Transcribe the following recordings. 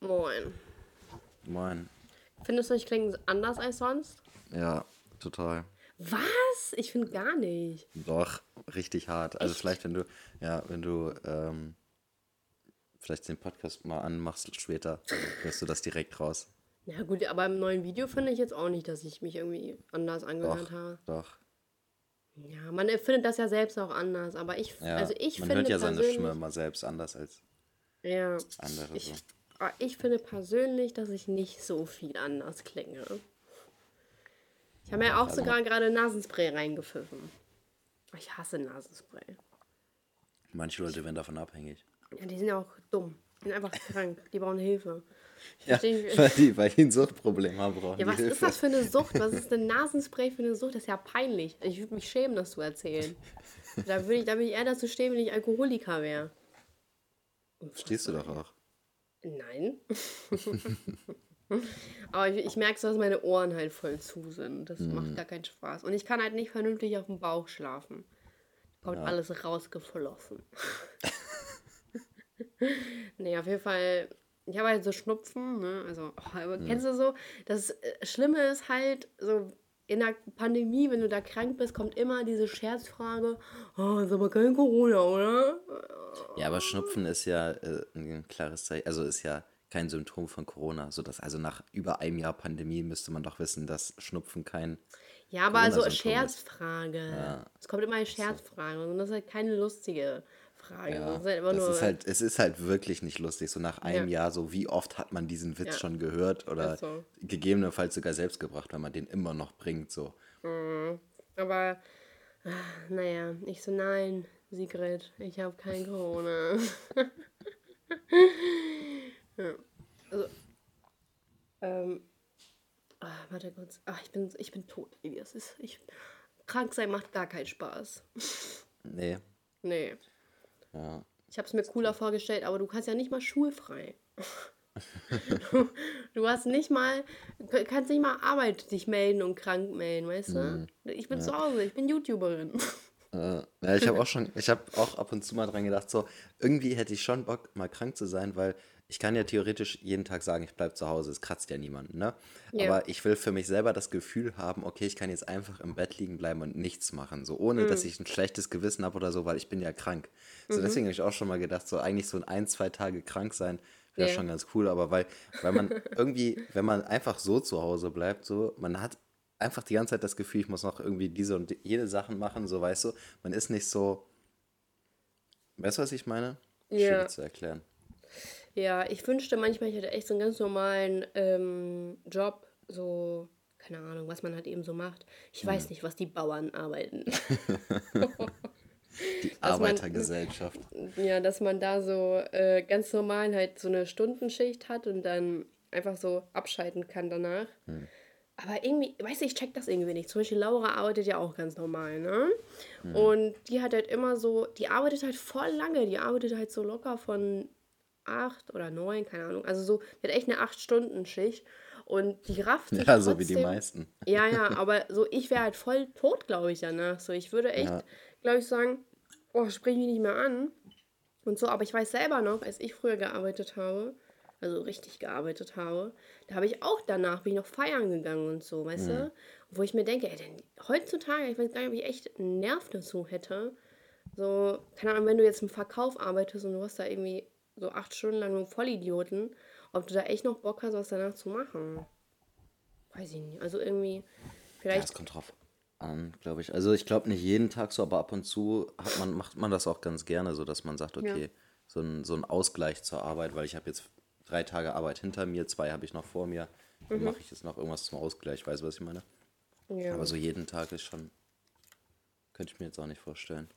Moin. Moin. Findest du, ich klinge anders als sonst? Ja, total. Was? Ich finde gar nicht. Doch, richtig hart. Also vielleicht, wenn du, ja, wenn du ähm, vielleicht den Podcast mal anmachst später, hörst du das direkt raus. Ja gut, aber im neuen Video finde ich jetzt auch nicht, dass ich mich irgendwie anders angehört habe. doch. Ja, man findet das ja selbst auch anders, aber ich, Ja, also ich man finde hört ja seine Stimme immer selbst anders als ja, andere. ich, so. Ah, ich finde persönlich, dass ich nicht so viel anders klinge. Ich habe mir auch also- sogar gerade Nasenspray reingepfiffen. Ich hasse Nasenspray. Manche Leute werden davon abhängig. Ja, die sind ja auch dumm. Die sind einfach krank. Die brauchen Hilfe. Ja, weil die, weil die ein Suchtproblem haben, brauchen Ja, was Hilfe. ist das für eine Sucht? Was ist denn Nasenspray für eine Sucht? Das ist ja peinlich. Ich würde mich schämen, das zu erzählen. Da würde ich, da ich eher dazu stehen, wenn ich Alkoholiker wäre. Stehst du doch auch. Nein. Aber ich, ich merke so, dass meine Ohren halt voll zu sind. Das Mhm. macht gar keinen Spaß. Und ich kann halt nicht vernünftig auf dem Bauch schlafen. Kommt alles rausgeflossen. nee, auf jeden Fall. Ich habe halt so Schnupfen, ne? Also, oh, kennst du so? Das äh, Schlimme ist halt, so in der Pandemie, wenn du da krank bist, kommt immer diese Scherzfrage: Oh, ist aber kein Corona, oder? Ja, aber Schnupfen ist ja äh, ein klares Zeichen, also ist ja kein Symptom von Corona. So dass, also nach über einem Jahr Pandemie müsste man doch wissen, dass Schnupfen kein. Ja, aber also. Scherzfrage. Es kommt immer eine Scherzfrage und das ist halt keine lustige Frage. Ja, das ist halt immer nur. ist halt, es ist halt wirklich nicht lustig. So nach einem Ja. Jahr, so wie oft hat man diesen Witz Ja. schon gehört oder Ist so. gegebenenfalls sogar selbst gebracht, wenn man den immer noch bringt. So. aber ah, naja, ich so, nein, Sigrid, ich habe kein Corona. ja. Also, ähm, ah, warte kurz. Ach, ich bin, ich bin tot, Elias. Ist, ich, krank sein macht gar keinen Spaß. Nee. nee. Ja. Ich habe es mir cooler vorgestellt, aber du kannst ja nicht mal schulfrei. du, du hast nicht mal, kannst nicht mal Arbeit dich melden und krank melden, weißt du? Ich bin zu Hause, ich bin YouTuberin. Äh, ja, ich habe auch schon, ich habe auch ab und zu mal dran gedacht, so irgendwie hätte ich schon Bock, mal krank zu sein, weil ich kann ja theoretisch jeden Tag sagen, ich bleibe zu Hause, es kratzt ja niemanden, ne? Ja. Aber ich will für mich selber das Gefühl haben, okay, ich kann jetzt einfach im Bett liegen bleiben und nichts machen, so ohne, Mhm. dass ich ein schlechtes Gewissen habe oder so, weil ich bin ja krank. So deswegen habe ich auch schon mal gedacht, so eigentlich so ein, ein zwei Tage krank sein wäre Ja. schon ganz cool, aber weil, weil man irgendwie, wenn man einfach so zu Hause bleibt, so, man hat einfach die ganze Zeit das Gefühl, ich muss noch irgendwie diese und jene Sachen machen, so weißt du, man ist nicht so, weißt du, was ich meine? Ja. Schwierig zu erklären. Ja, ich wünschte manchmal, ich hätte echt so einen ganz normalen ähm, Job, so, keine Ahnung, was man halt eben so macht. Ich weiß nicht, was die Bauern arbeiten. Die man- Arbeitergesellschaft. Ja, dass man da so äh, ganz normal halt so eine Stundenschicht hat und dann einfach so abschalten kann danach. Aber irgendwie, weißt du, ich check das irgendwie nicht. Zum Beispiel Laura arbeitet ja auch ganz normal, ne? Und die hat halt immer so, die arbeitet halt voll lange. Die arbeitet halt so locker von acht oder neun, keine Ahnung. Also so, die hat echt eine acht-Stunden-Schicht. Und die rafft sich Ja, so wie die meisten. ja, ja, aber so, ich wäre halt voll tot, glaube ich, danach. So, ich würde echt, Ja. glaube ich, sagen, oh, sprich mich nicht mehr an. Und so, aber ich weiß selber noch, als ich früher gearbeitet habe, also richtig gearbeitet habe, da habe ich auch danach, bin ich noch feiern gegangen und so, weißt du? Wo ich mir denke, ey, denn heutzutage, ich weiß gar nicht, ob ich echt einen Nerv dazu hätte. So, keine Ahnung, wenn du jetzt im Verkauf arbeitest und du hast da irgendwie so acht Stunden lang nur Vollidioten, ob du da echt noch Bock hast, was danach zu machen. Weiß ich nicht. Also irgendwie, Ja, vielleicht es kommt drauf an, glaube ich. Also ich glaube nicht jeden Tag so, aber ab und zu hat man, macht man das auch ganz gerne, so dass man sagt, okay, so, ein, so ein Ausgleich zur Arbeit, weil ich habe jetzt drei Tage Arbeit hinter mir, zwei habe ich noch vor mir. Dann Mhm. mache ich jetzt noch irgendwas zum Ausgleich, weißt du, was ich meine? Ja. Aber so jeden Tag ist schon, könnte ich mir jetzt auch nicht vorstellen.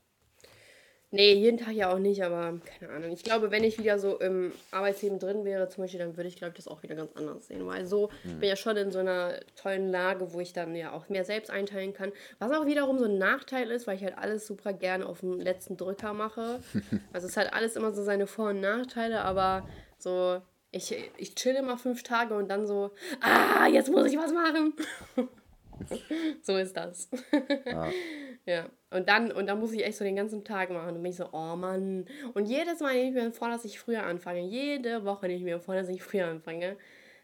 Nee, jeden Tag ja auch nicht, aber keine Ahnung. Ich glaube, wenn ich wieder so im Arbeitsleben drin wäre, zum Beispiel, dann würde ich, glaube ich, das auch wieder ganz anders sehen. Weil so Hm. bin ich ja schon in so einer tollen Lage, wo ich dann ja auch mehr selbst einteilen kann. Was auch wiederum so ein Nachteil ist, weil ich halt alles super gerne auf dem letzten Drücker mache. Also es hat alles immer so seine Vor- und Nachteile, aber so, ich, ich chill immer fünf Tage und dann so, ah, jetzt muss ich was machen. so ist das. Ja, und dann, und dann muss ich echt so den ganzen Tag machen. Und bin ich so, oh Mann. Und jedes Mal nehme ich mir vor, dass ich früher anfange. Jede Woche nehme ich mir vor, dass ich früher anfange.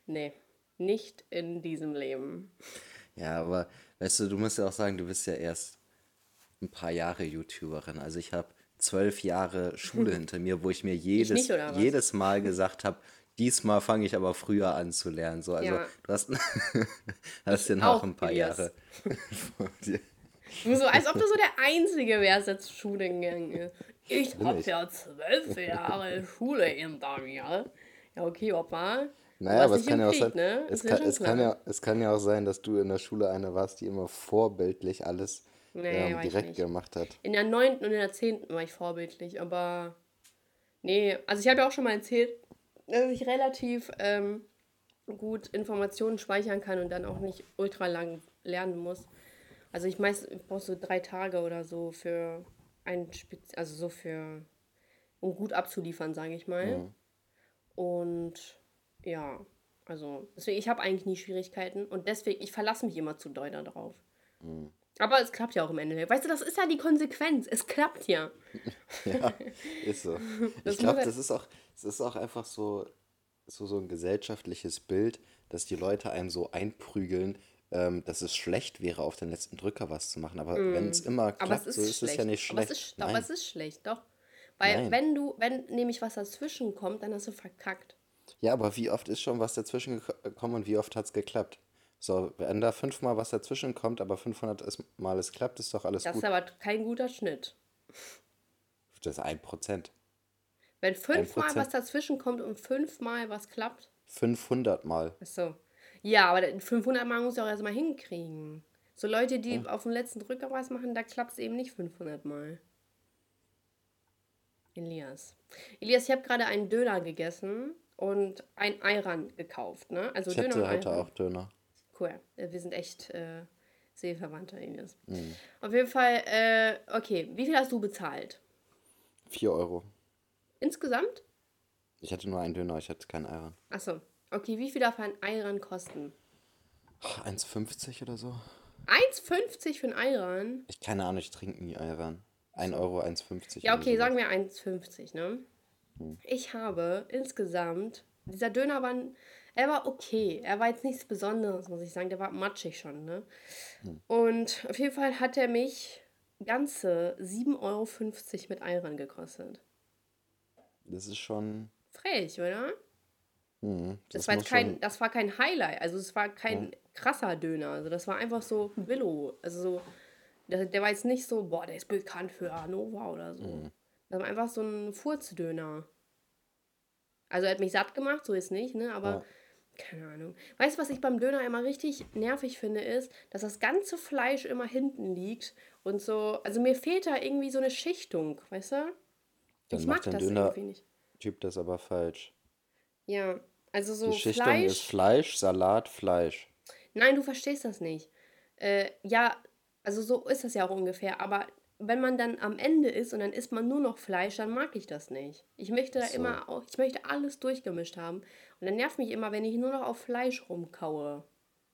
Nee, nicht in diesem Leben. Ja, aber weißt du, du musst ja auch sagen, du bist ja erst ein paar Jahre YouTuberin. Also ich habe zwölf Jahre Schule hinter mir, wo ich mir jedes, nicht, oder was? jedes Mal gesagt habe, diesmal fange ich aber früher an zu lernen. So, also Ja. du hast, hast ja noch ein paar. Jahre vor dir. So, als ob du so der Einzige wärst, der zur Schule gegangen ist. Ich hab ja zwölf Jahre Schule hinter mir. Ja, okay, Opa. Naja, aber es kann ja auch im sein, Krieg, ne? es, kann, es, kann ja, es kann ja auch sein, dass du in der Schule eine warst, die immer vorbildlich alles Nee, ähm, direkt gemacht hat. In der neunten und in der zehnten war ich vorbildlich, aber nee, also ich habe ja auch schon mal erzählt, dass ich relativ ähm, gut Informationen speichern kann und dann auch nicht ultra lang lernen muss. Also ich meist ich brauche so drei Tage oder so für ein Spez also so für um gut abzuliefern, sage ich mal. Und ja, also deswegen ich habe eigentlich nie Schwierigkeiten und deswegen ich verlasse mich immer zu doll darauf. Aber es klappt ja auch im Endeffekt. Weißt du, das ist ja die Konsequenz. Es klappt ja. Ja, ist so. Ich glaube, das ist auch, das ist auch einfach so, so, so ein gesellschaftliches Bild, dass die Leute einem so einprügeln, ähm, dass es schlecht wäre, auf den letzten Drücker was zu machen. Aber wenn es immer Mm. Aber klappt, es ist so ist schlecht. es ja nicht Aber schlecht. es ist, aber Nein. es ist schlecht, doch. Weil Nein. wenn du, wenn nämlich was dazwischen kommt, dann hast du verkackt. Ja, aber wie oft ist schon was dazwischen geko- gekommen und wie oft hat es geklappt? So, wenn da fünfmal was dazwischen kommt, aber 500 ist- Mal es klappt, ist doch alles Das gut. ist aber kein guter Schnitt. Das ist ein Prozent. Wenn fünfmal was dazwischen kommt und fünfmal was klappt, 500 Mal. Achso. Ja, aber den 500 Mal muss ich auch erstmal hinkriegen. So Leute, die auf dem letzten Drücker was machen, da klappt es eben nicht 500 Mal. Elias. Elias, ich habe gerade einen Döner gegessen und ein Ayran gekauft, ne? Also Ich Döner hätte und heute auch Döner. Cool. Äh, Wir sind echt äh, Seeverwandte, Elias. Mhm. Auf jeden Fall, äh, okay. Wie viel hast du bezahlt? 4 Euro. Insgesamt? Ich hatte nur einen Döner, ich hatte keinen Eiern. Achso. Okay, wie viel darf ein Ayran kosten? 1,50 oder so? 1,50 für ein Ayran? Ich keine Ahnung, ich trinke nie Eiern. 1 Euro, 1,50. Ja, okay, sagen wir 1,50, ne? Ich habe insgesamt, dieser Döner war, er war okay. Er war jetzt nichts Besonderes, muss ich sagen. Der war matschig schon, ne? Und auf jeden Fall hat er mich ganze 7,50 Euro mit Ayran gekostet. Das ist schon. Frech, oder? Hm, Das, das war kein, das war kein Highlight, also es war kein krasser Döner. Also das war einfach so Billo. Also so, der, der war jetzt nicht so, boah, der ist bekannt für Hannover oder so. Mhm. Das war einfach so ein Furzdöner. Also er hat mich satt gemacht, so ist nicht, ne? Aber Ja. keine Ahnung. Weißt du, was ich beim Döner immer richtig nervig finde, ist, dass das ganze Fleisch immer hinten liegt und so. Also mir fehlt da irgendwie so eine Schichtung, weißt du? Dann ich macht mag das Döner- irgendwie nicht. Typ das aber falsch. Ja, also so Die Schichtung Fleisch. ist Fleisch, Salat, Fleisch. Nein, du verstehst das nicht. Äh, ja, also so ist das ja auch ungefähr. Aber wenn man dann am Ende ist und dann isst man nur noch Fleisch, dann mag ich das nicht. Ich möchte da So. immer auch, ich möchte alles durchgemischt haben. Und dann nervt mich immer, wenn ich nur noch auf Fleisch rumkaue.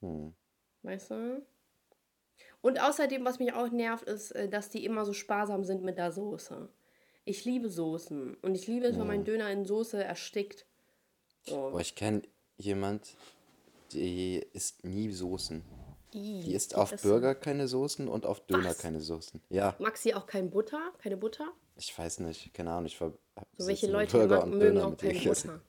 Hm. Weißt du? Und außerdem, was mich auch nervt, ist, äh, dass die immer so sparsam sind mit der Soße. Ich liebe Soßen. Und ich liebe es, wenn mein Döner in Soße erstickt. So. Boah, ich kenne jemand, die isst nie Soßen. Die isst auf so? Burger keine Soßen und auf Döner Was? keine Soßen. Ja, Mag sie auch kein Butter? Keine Butter? ich weiß nicht, keine Ahnung, ich So welche Leute Burger mag, und mögen Döner auch keine. Butter.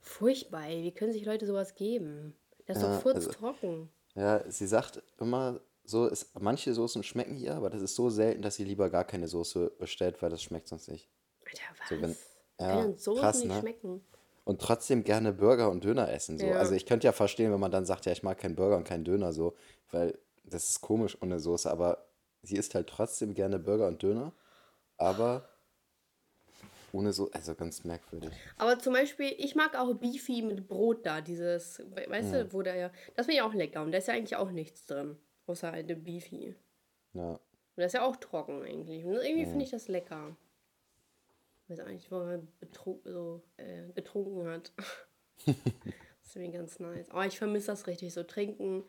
Furchtbar, ey. wie können sich Leute sowas geben? Das ist Ja, doch also- furztrocken. Ja, sie sagt immer so, es, manche Soßen schmecken ihr, aber das ist so selten, dass sie lieber gar keine Soße bestellt, weil das schmeckt sonst nicht. Alter, was? So, wenn- ja, Soßen krass, nicht ne? schmecken? Und trotzdem gerne Burger und Döner essen. So. Ja. Also ich könnte ja verstehen, wenn man dann sagt, ja, ich mag keinen Burger und keinen Döner so, weil das ist komisch ohne Soße, aber sie isst halt trotzdem gerne Burger und Döner, aber ohne so, also ganz merkwürdig. Aber zum Beispiel, ich mag auch Beefy mit Brot da, dieses, we- weißt du, wo der ja, das finde ich auch lecker und da ist ja eigentlich auch nichts drin, außer halt eine Beefy. Ja. Und das ist ja auch trocken eigentlich. Und irgendwie finde ich das lecker. Weiß eigentlich, wo man betru so, äh, getrunken hat. das ist irgendwie ganz nice. Aber ich vermisse das richtig, so trinken,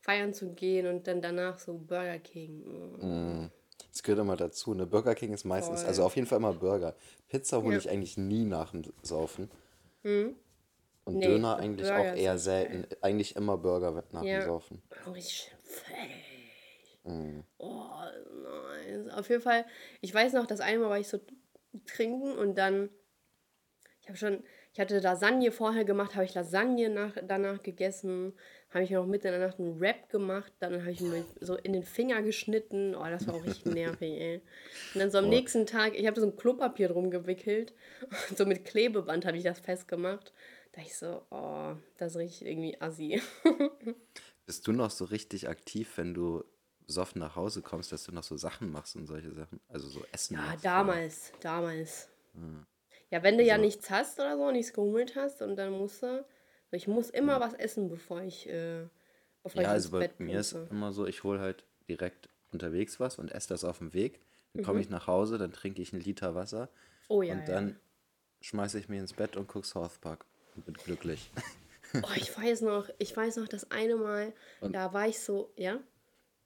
feiern zu gehen und dann danach so Burger King. Oh. Das gehört immer dazu. Ne? Burger King ist meistens, Voll. also auf jeden Fall immer Burger. Pizza hole Ja. ich eigentlich nie nach dem Saufen. Mhm. Und Nee, Döner eigentlich Burger auch eher selten. Eigentlich immer Burger nach Ja. dem Saufen. Oh, richtig fettig. Mhm. Oh, nice. Auf jeden Fall, ich weiß noch, das eine Mal war ich so trinken und dann, ich habe schon, ich hatte Lasagne vorher gemacht, habe ich Lasagne nach, danach gegessen, habe ich noch mitten in der Nacht einen Rap gemacht, dann habe ich mir so in den Finger geschnitten, oh, das war auch richtig nervig, ey. Und dann so am Boah. nächsten Tag, ich habe so ein Klopapier drum gewickelt, und so mit Klebeband habe ich das festgemacht. Da ich so, oh, das richtig irgendwie assi. Bist du noch so richtig aktiv, wenn du besoffen nach Hause kommst, dass du noch so Sachen machst und solche Sachen? Also so Essen Ja, machst, damals, damals. Ja, wenn du ja Also- nichts hast oder so, nichts gehummelt hast und dann musst du. Ich muss immer was essen, bevor ich, äh, bevor Ja, also bei Bett mir ist immer so, ich hole halt direkt unterwegs was und esse das auf dem Weg. Dann Mhm. komme ich nach Hause, dann trinke ich einen Liter Wasser Oh ja, und dann schmeiße ich mich ins Bett und gucke South Park und bin glücklich. ja. Oh, ich weiß noch, ich weiß noch, das eine Mal, da war ich so, ja?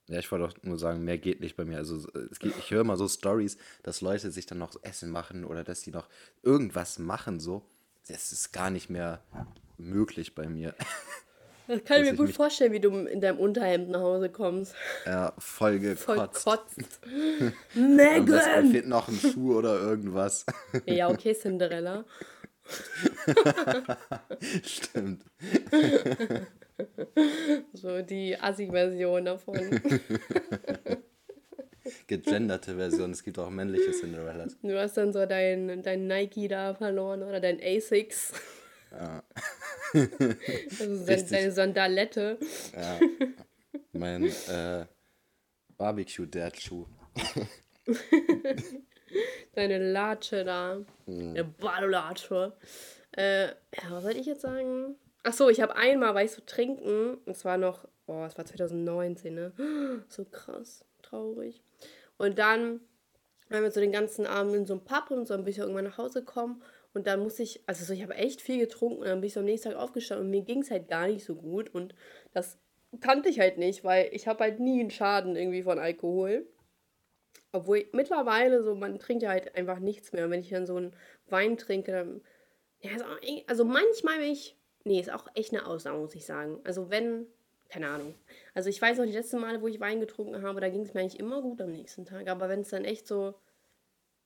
Ja, ich wollte auch nur sagen, mehr geht nicht bei mir. Also es geht, ich höre immer so Stories, dass Leute sich dann noch Essen machen oder dass die noch irgendwas machen so. Das ist gar nicht mehr möglich bei mir. Das kann ich mir ich gut mich- vorstellen, wie du in deinem Unterhemd nach Hause kommst. Ja, voll Voll gekotzt. kotzt. Am besten Megan! fehlt noch ein Schuh oder irgendwas. Ja, okay, Cinderella. Stimmt. So die Assi-Version davon. Gegenderte Version. Es gibt auch männliche Cinderellas. Du hast dann so dein, dein Nike da verloren oder dein Asics. Ja. Also dein, Richtig. deine Sandalette. ja. Mein äh, Barbecue-Dad-Schuh. Deine Latsche da. Mhm. Eine Badelatsche. Äh, ja, was soll ich jetzt sagen? Ach so, ich habe einmal, war ich so trinken, und zwar noch, oh, es war 2019, ne? So krass, traurig. Und dann waren wir so den ganzen Abend in so einem Pub und so, dann bin ich irgendwann nach Hause gekommen und dann musste ich, also so, ich habe echt viel getrunken und dann bin ich so am nächsten Tag aufgestanden und mir ging es halt gar nicht so gut und das kannte ich halt nicht, weil ich habe halt nie einen Schaden irgendwie von Alkohol. Obwohl ich, mittlerweile so, man trinkt ja halt einfach nichts mehr. Und wenn ich dann so einen Wein trinke, dann. Ja, also manchmal bin ich. Nee, ist auch echt eine Ausnahme, muss ich sagen. Also wenn. Keine Ahnung. Also ich weiß noch, die letzten Male, wo ich Wein getrunken habe, da ging es mir eigentlich immer gut am nächsten Tag. Aber wenn es dann echt so.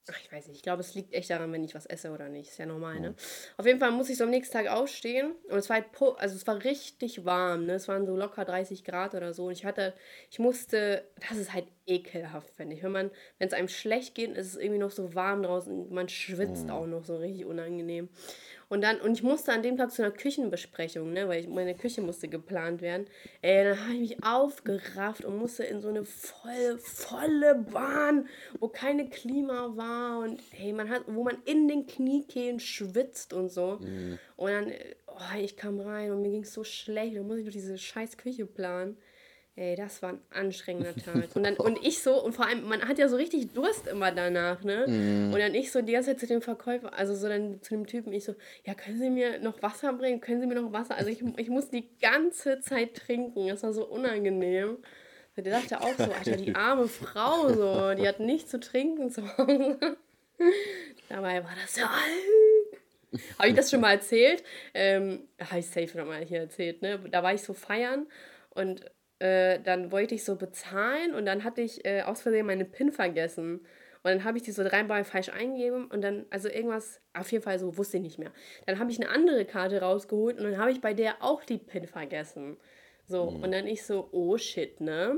Ach, ich weiß nicht. Ich glaube, es liegt echt daran, wenn ich was esse oder nicht. Ist ja normal, ne? Auf jeden Fall muss ich so am nächsten Tag aufstehen. Und es war halt, also es war richtig warm, ne? Es waren so locker 30 Grad oder so. Und ich hatte, ich musste, das ist halt ekelhaft, finde ich. Wenn man, wenn es einem schlecht geht, ist es irgendwie noch so warm draußen. Man schwitzt auch noch so richtig unangenehm. Und dann, und ich musste an dem Tag zu einer Küchenbesprechung, ne, weil ich, meine Küche musste geplant werden. Ey, dann habe ich mich aufgerafft und musste in so eine voll, volle Bahn, wo keine Klima war und ey, man hat, wo man in den Kniekehlen schwitzt und so. Und dann, äh, oh, ich kam rein und mir ging es so schlecht, dann muss ich durch diese scheiß Küche planen. Ey, das war ein anstrengender Tag. Und, dann, und ich so, und vor allem, man hat ja so richtig Durst immer danach, ne? Und dann ich so die ganze Zeit zu dem Verkäufer, also so dann zu dem Typen, ich so, ja, können Sie mir noch Wasser bringen? Können Sie mir noch Wasser? Also ich, ich muss die ganze Zeit trinken. Das war so unangenehm. Der dachte auch so, Alter, die arme Frau, so, die hat nichts zu trinken zu Hause. Dabei war das ja habe ich das schon mal erzählt? Ähm, habe ich safe noch mal hier erzählt, ne? Da war ich so feiern und äh, dann wollte ich so bezahlen und dann hatte ich äh, aus Versehen meine PIN vergessen. Und dann habe ich die so dreimal falsch eingegeben und dann, also irgendwas, auf jeden Fall so, wusste ich nicht mehr. Dann habe ich eine andere Karte rausgeholt und dann habe ich bei der auch die PIN vergessen. So, und dann ich so, oh shit, ne?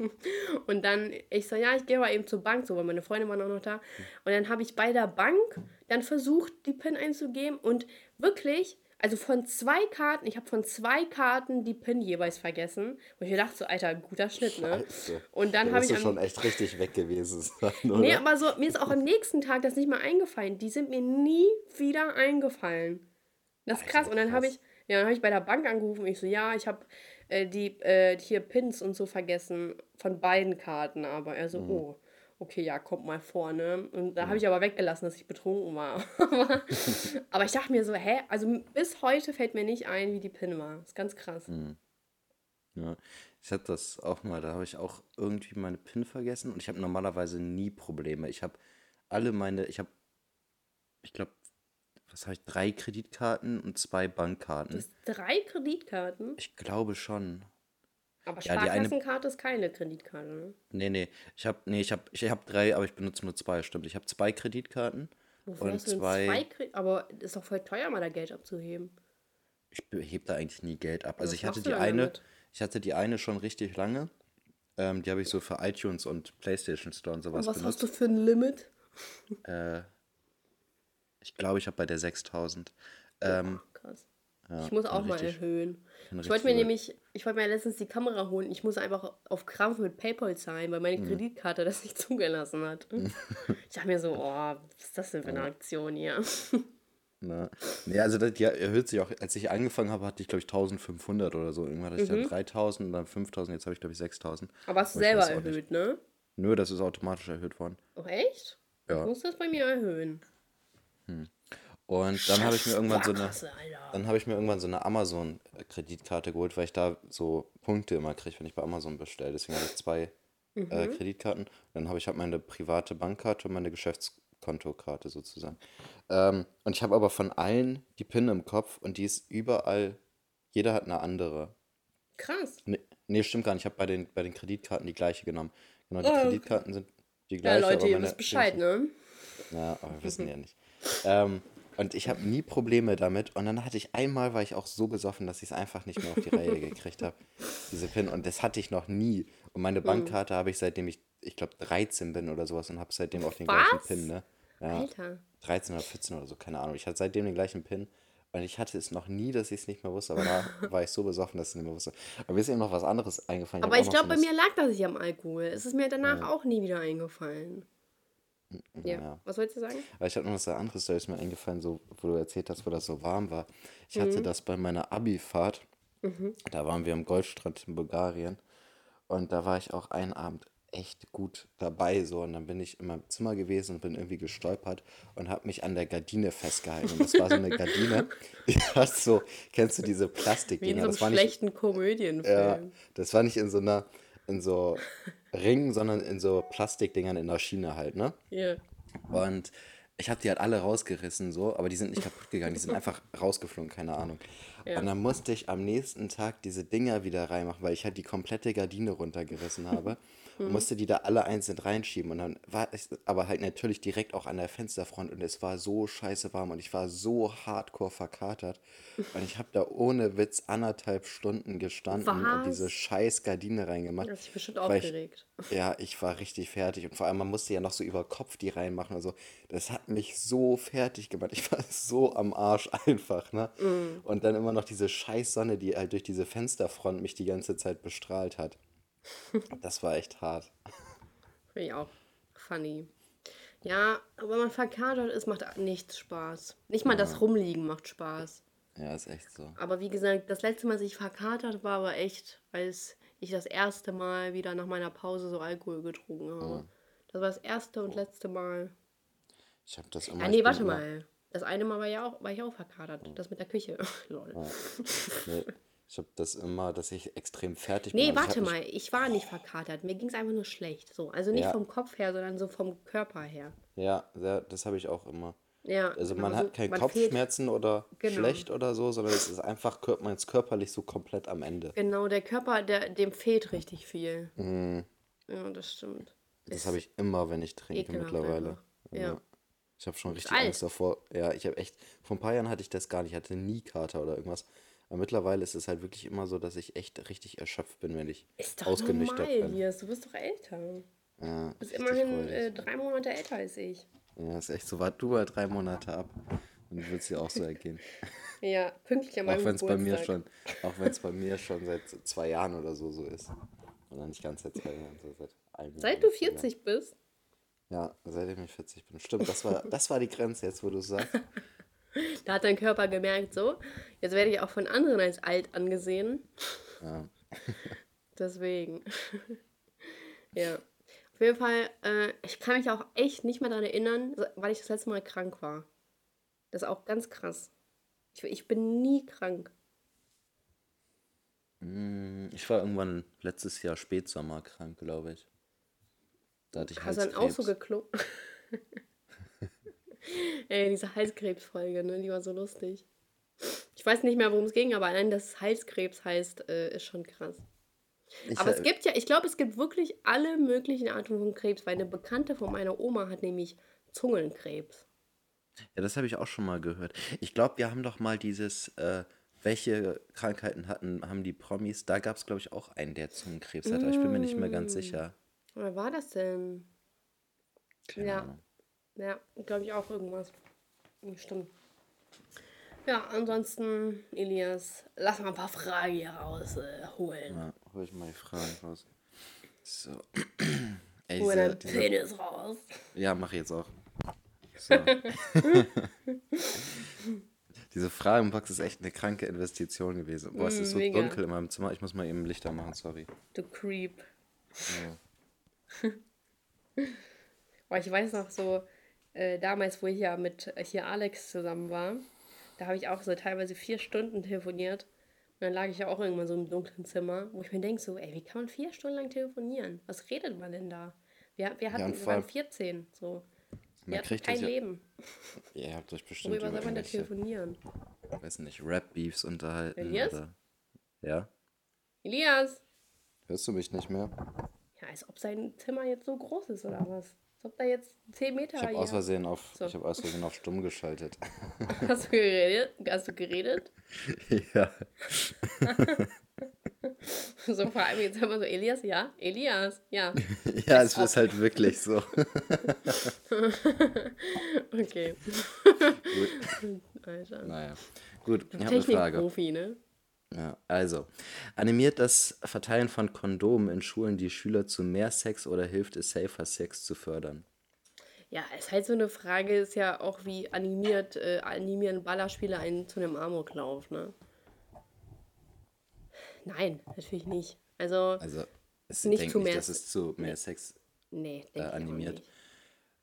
und dann ich so, ja, ich gehe mal eben zur Bank, so, weil meine Freundin war auch noch da. Und dann habe ich bei der Bank dann versucht, die PIN einzugeben und wirklich, also von zwei Karten, ich habe von zwei Karten die PIN jeweils vergessen. Und ich dachte so, Alter, guter Schnitt, ne? Scheiße. Und dann Da habe ich am, schon echt richtig weg gewesen sein, oder? Nee, aber so, mir ist auch am nächsten Tag das nicht mal eingefallen. Die sind mir nie wieder eingefallen. Das ist krass. Und dann habe ich, ja, dann habe ich bei der Bank angerufen. Ich so, ja, ich habe äh, die äh, hier Pins und so vergessen von beiden Karten. Aber er so, Mhm. oh, okay, ja, kommt mal vor, ne? Und da habe ich aber weggelassen, dass ich betrunken war. aber, ich dachte mir so, hä? Also bis heute fällt mir nicht ein, wie die Pin war. Das ist ganz krass. Mhm. Ja, ich hatte das auch mal, da habe ich auch irgendwie meine PIN vergessen und ich habe normalerweise nie Probleme. Ich habe alle meine, ich habe, ich glaube, was habe ich, drei Kreditkarten und zwei Du Bankkarten. hast drei Kreditkarten. Ich glaube schon. Aber Ja, Sparkassenkarte ist keine Kreditkarte, ne? nee, nee, ich habe, nee, ich habe, ich habe drei, aber ich benutze nur zwei, stimmt. Ich habe zwei Kreditkarten Wofür und hast du denn zwei, zwei Kreditkarten? Aber ist doch voll teuer, mal da Geld abzuheben. ich hebe da eigentlich nie Geld ab. Und Also was ich hatte die eine, damit? ich hatte die eine schon richtig lange. Ähm, die habe ich so für iTunes und PlayStation Store und Und sowas was hast du benutzt. für ein Limit? Äh, ich glaube, ich habe bei der 6000. Ähm, Krass. Ja, Ich muss auch mal richtig, erhöhen. kann Ich wollte mir nämlich, ich wollte mir letztens die Kamera holen. Ich muss einfach auf Krampf mit PayPal zahlen, weil meine Mhm. Kreditkarte das nicht zugelassen hat. Ich dachte mir so, oh, was ist das denn für eine Aktion hier? Ne? Nee, also das, die erhöht sich auch. Als ich angefangen habe, hatte ich, glaube ich, 1500 oder so. Irgendwann hatte ich Mhm. dann 3000 und dann 5000. Jetzt habe ich, glaube ich, 6000. Aber hast du selber nicht. erhöht, ne? Nö, das ist automatisch erhöht worden. Oh, echt? Ja. Ich muss das bei mir erhöhen. Und dann habe ich mir irgendwann so eine, dann habe ich mir irgendwann so eine Amazon-Kreditkarte geholt, weil ich da so Punkte immer kriege, wenn ich bei Amazon bestelle. Deswegen habe ich zwei äh, Kreditkarten. Dann habe ich halt meine private Bankkarte und meine Geschäftskontokarte sozusagen. Ähm, und ich habe aber von allen die PIN im Kopf und die ist überall, jeder hat eine andere. Krass. Nee, nee stimmt gar nicht. Ich habe bei den, bei den Kreditkarten die gleiche genommen. Genau, die Oh, okay. Kreditkarten sind die Ja, gleiche, Leute, aber ihr wisst Bescheid, ne? ja, aber wir wissen ja nicht. Ähm, und ich habe nie Probleme damit. Und dann hatte ich einmal, war ich auch so besoffen, dass ich es einfach nicht mehr auf die Reihe gekriegt habe, diese PIN. Und das hatte ich noch nie. Und meine Hm. Bankkarte habe ich seitdem ich, ich glaube, 13 bin oder sowas und habe seitdem auch den gleichen Was? PIN, ne? Ja, Alter. 13 oder 14 oder so, keine Ahnung. Ich hatte seitdem den gleichen PIN. Und ich hatte es noch nie, dass ich es nicht mehr wusste, aber da war ich so besoffen, dass ich es nicht mehr wusste. Aber mir ist eben noch was anderes eingefallen. Aber ich auch noch glaube, so bei mir lag das nicht am Alkohol. Es ist mir danach auch nie wieder eingefallen. Ja. Ja. Was wolltest du sagen? Aber ich habe noch was anderes, da ist mir eingefallen, so, wo du erzählt hast, wo das so warm war. Ich hatte das bei meiner Abi-Fahrt. Da waren wir am Goldstrand in Bulgarien. Und da war ich auch einen Abend echt gut dabei. So. Und dann bin ich in meinem Zimmer gewesen und bin irgendwie gestolpert und habe mich an der Gardine festgehalten. Und das war so eine Gardine, die hat so, kennst du diese Wie in Plastikdinger? so einem Das war nicht, schlechten Komödienfilm. ja, das war nicht in so einer, in so Ringen, sondern in so Plastikdingern in der Schiene halt, ne? Ja. Und ich habe die halt alle rausgerissen, so, aber die sind nicht kaputt gegangen, die sind einfach rausgeflogen, keine Ahnung. Ja. Und dann musste ich am nächsten Tag diese Dinger wieder reinmachen, weil ich halt die komplette Gardine runtergerissen habe. Und musste die da alle einzeln reinschieben. Und dann war es aber halt natürlich direkt auch an der Fensterfront und es war so scheiße warm und ich war so hardcore verkatert. Und ich habe da ohne Witz anderthalb Stunden gestanden und Was? diese scheiß Gardine reingemacht. Du hast dich bestimmt weil ich- aufgeregt. ja, ich war richtig fertig und vor allem, man musste ja noch so über Kopf die reinmachen. Also, das hat mich so fertig gemacht. Ich war so am Arsch einfach, ne? Mm. Und dann immer noch diese scheiß Sonne, die halt durch diese Fensterfront mich die ganze Zeit bestrahlt hat. Das war echt hart. Finde ich auch funny. Ja, aber wenn man verkatert ist, macht nichts Spaß. Nicht mal das Rumliegen macht Spaß. Ja, ist echt so. Aber wie gesagt, das letzte Mal, dass ich verkatert war, war echt, als ich das erste Mal wieder nach meiner Pause so Alkohol getrunken habe. Das war das erste und letzte Mal. Ich habe das immer. Ah, nee, warte immer- mal. Das eine Mal war, ja auch, war ich auch verkatert. Das mit der Küche. Lol. Nee, ich habe das immer, dass ich extrem fertig bin. Nee, Also ich warte mich- mal. Ich war nicht verkatert. Mir ging es einfach nur schlecht. So, also nicht Ja. vom Kopf her, sondern so vom Körper her. Ja, ja, das habe ich auch immer. Ja, Also genau, man so- hat keine man fehlt- Kopfschmerzen oder Genau. schlecht oder so, sondern es ist einfach, kör- man ist körperlich so komplett am Ende. Genau, der Körper, der, dem fehlt richtig viel. Mhm. Ja, das stimmt. Das habe ich immer, wenn ich trinke ekelhaft mittlerweile. einfach. Ja. Ich habe schon bist richtig alt. Angst davor. Ja, ich habe echt, vor ein paar Jahren hatte ich das gar nicht, ich hatte nie Kater oder irgendwas. Aber mittlerweile ist es halt wirklich immer so, dass ich echt richtig erschöpft bin, wenn ich Ist doch ausgenüchtert normal, bin. Lias. Du bist doch älter. Ja, Du bist immerhin äh, drei Monate älter als ich. Ja, ist echt so. Wart du mal drei Monate ab. Und wird es dir auch so ergehen. Ja, pünktlich meinem auch wenn es bei mir Geburtstag. schon, auch wenn es bei mir schon seit zwei Jahren oder so so ist. Oder nicht ganz seit zwei Jahren, so seit einem Jahr Seit du oder zwei Jahren. 40 bist? Ja, seitdem ich 40 bin. Stimmt, das war, das war die Grenze jetzt, wo du es sagst. Da hat dein Körper gemerkt, so, jetzt werde ich auch von anderen als alt angesehen. Ja. Deswegen. ja. Auf jeden Fall, äh, ich kann mich auch echt nicht mehr daran erinnern, weil ich das letzte Mal krank war. Das ist auch ganz krass. Ich, ich bin nie krank. Hm, Ich war irgendwann letztes Jahr Spätsommer krank, glaube ich. Da hatte ich Hast du dann auch so geklungen? Ey, diese Halskrebsfolge, ne? Die war so lustig. Ich weiß nicht mehr, worum es ging, aber allein, dass Halskrebs heißt, äh, ist schon krass. Ich, Aber es gibt ja, ich glaube, es gibt wirklich alle möglichen Arten von Krebs, weil eine Bekannte von meiner Oma hat nämlich Zungenkrebs. Ja, das habe ich auch schon mal gehört. Ich glaube, wir haben doch mal dieses, äh, welche Krankheiten hatten, haben die Promis? Da gab es, glaube ich, auch einen, der Zungenkrebs hatte. aber Ich bin mir nicht mehr ganz Mm. sicher. Oder war das denn? Keine Ja. Ahnung. Ja, glaube ich auch irgendwas. Stimmt. Ja, ansonsten, Elias, lass mal ein paar Fragen hier rausholen. Ja, hol ich mal die Fragen raus. So. Ey, Hol deinen Penis raus. ja, mache ich jetzt auch. So. diese Fragenbox ist echt eine kranke Investition gewesen. Boah, es Mm, ist so mega. dunkel in meinem Zimmer. Ich muss mal eben Lichter machen, sorry. Du Creep. Ja. Boah, ich weiß noch so, äh, damals, wo ich ja mit äh, hier Alex zusammen war, da habe ich auch so teilweise vier Stunden telefoniert. Und dann lag ich ja auch irgendwann so im dunklen Zimmer, wo ich mir denke, so, ey, wie kann man vier Stunden lang telefonieren? Was redet man denn da? Wir, wir, hatten, wir vor waren allem- 14, so. Wir Man hatten kriegt kein ja, Leben. ihr habt euch bestimmt Worüber über soll man da telefonieren? weiß nicht, Rap-Beefs unterhalten. Elias? Oder, ja? Elias! Hörst du mich nicht mehr? Ja, als ob sein Zimmer jetzt so groß ist oder was? Als ob da jetzt 10 Meter Ich habe aus Versehen auf, So. ich habe aus Versehen auf stumm geschaltet. Hast du geredet? Hast du geredet? ja. So vor allem jetzt immer so, Elias, ja? Elias, ja. Ja, es ist halt wirklich so. Okay. Alter. Naja. Gut, ich habe eine Frage. Technikprofi, ne? Ja, also, animiert das Verteilen von Kondomen in Schulen die Schüler zu mehr Sex oder hilft es, safer Sex zu fördern? Ja, ist halt so eine Frage, ist ja auch wie animiert, äh, animieren Ballerspiele einen zu einem Amoklauf, ne? Nein, natürlich nicht. Also, Also, es Nicht zu nicht, mehr dass es zu mehr Sex nee, äh, animiert. nicht.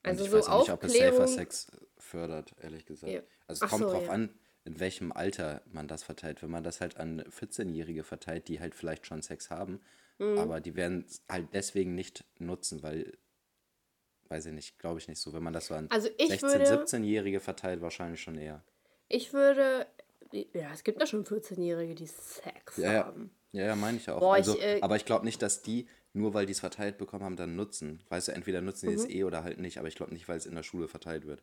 Also ich so weiß auch nicht, ob es safer Aufklärung- Sex fördert, ehrlich gesagt. Ja. Also Ach es kommt so, drauf ja. an, in welchem Alter man das verteilt. Wenn man das halt an 14-Jährige verteilt, die halt vielleicht schon Sex haben, Mhm. aber die werden es halt deswegen nicht nutzen, weil, weiß ich nicht, glaube ich nicht so. Wenn man das so an Also ich 16-, würde- 17-Jährige verteilt, wahrscheinlich schon eher. Ich würde, ja, es gibt ja schon 14-Jährige, die Sex Ja, ja. haben. Ja, ja, meine ich auch. Boah, also, ich, äh, aber ich glaube nicht, dass die, nur weil die es verteilt bekommen haben, dann nutzen. Weißt du, entweder nutzen die es Mhm. eh oder halt nicht, aber ich glaube nicht, weil es in der Schule verteilt wird.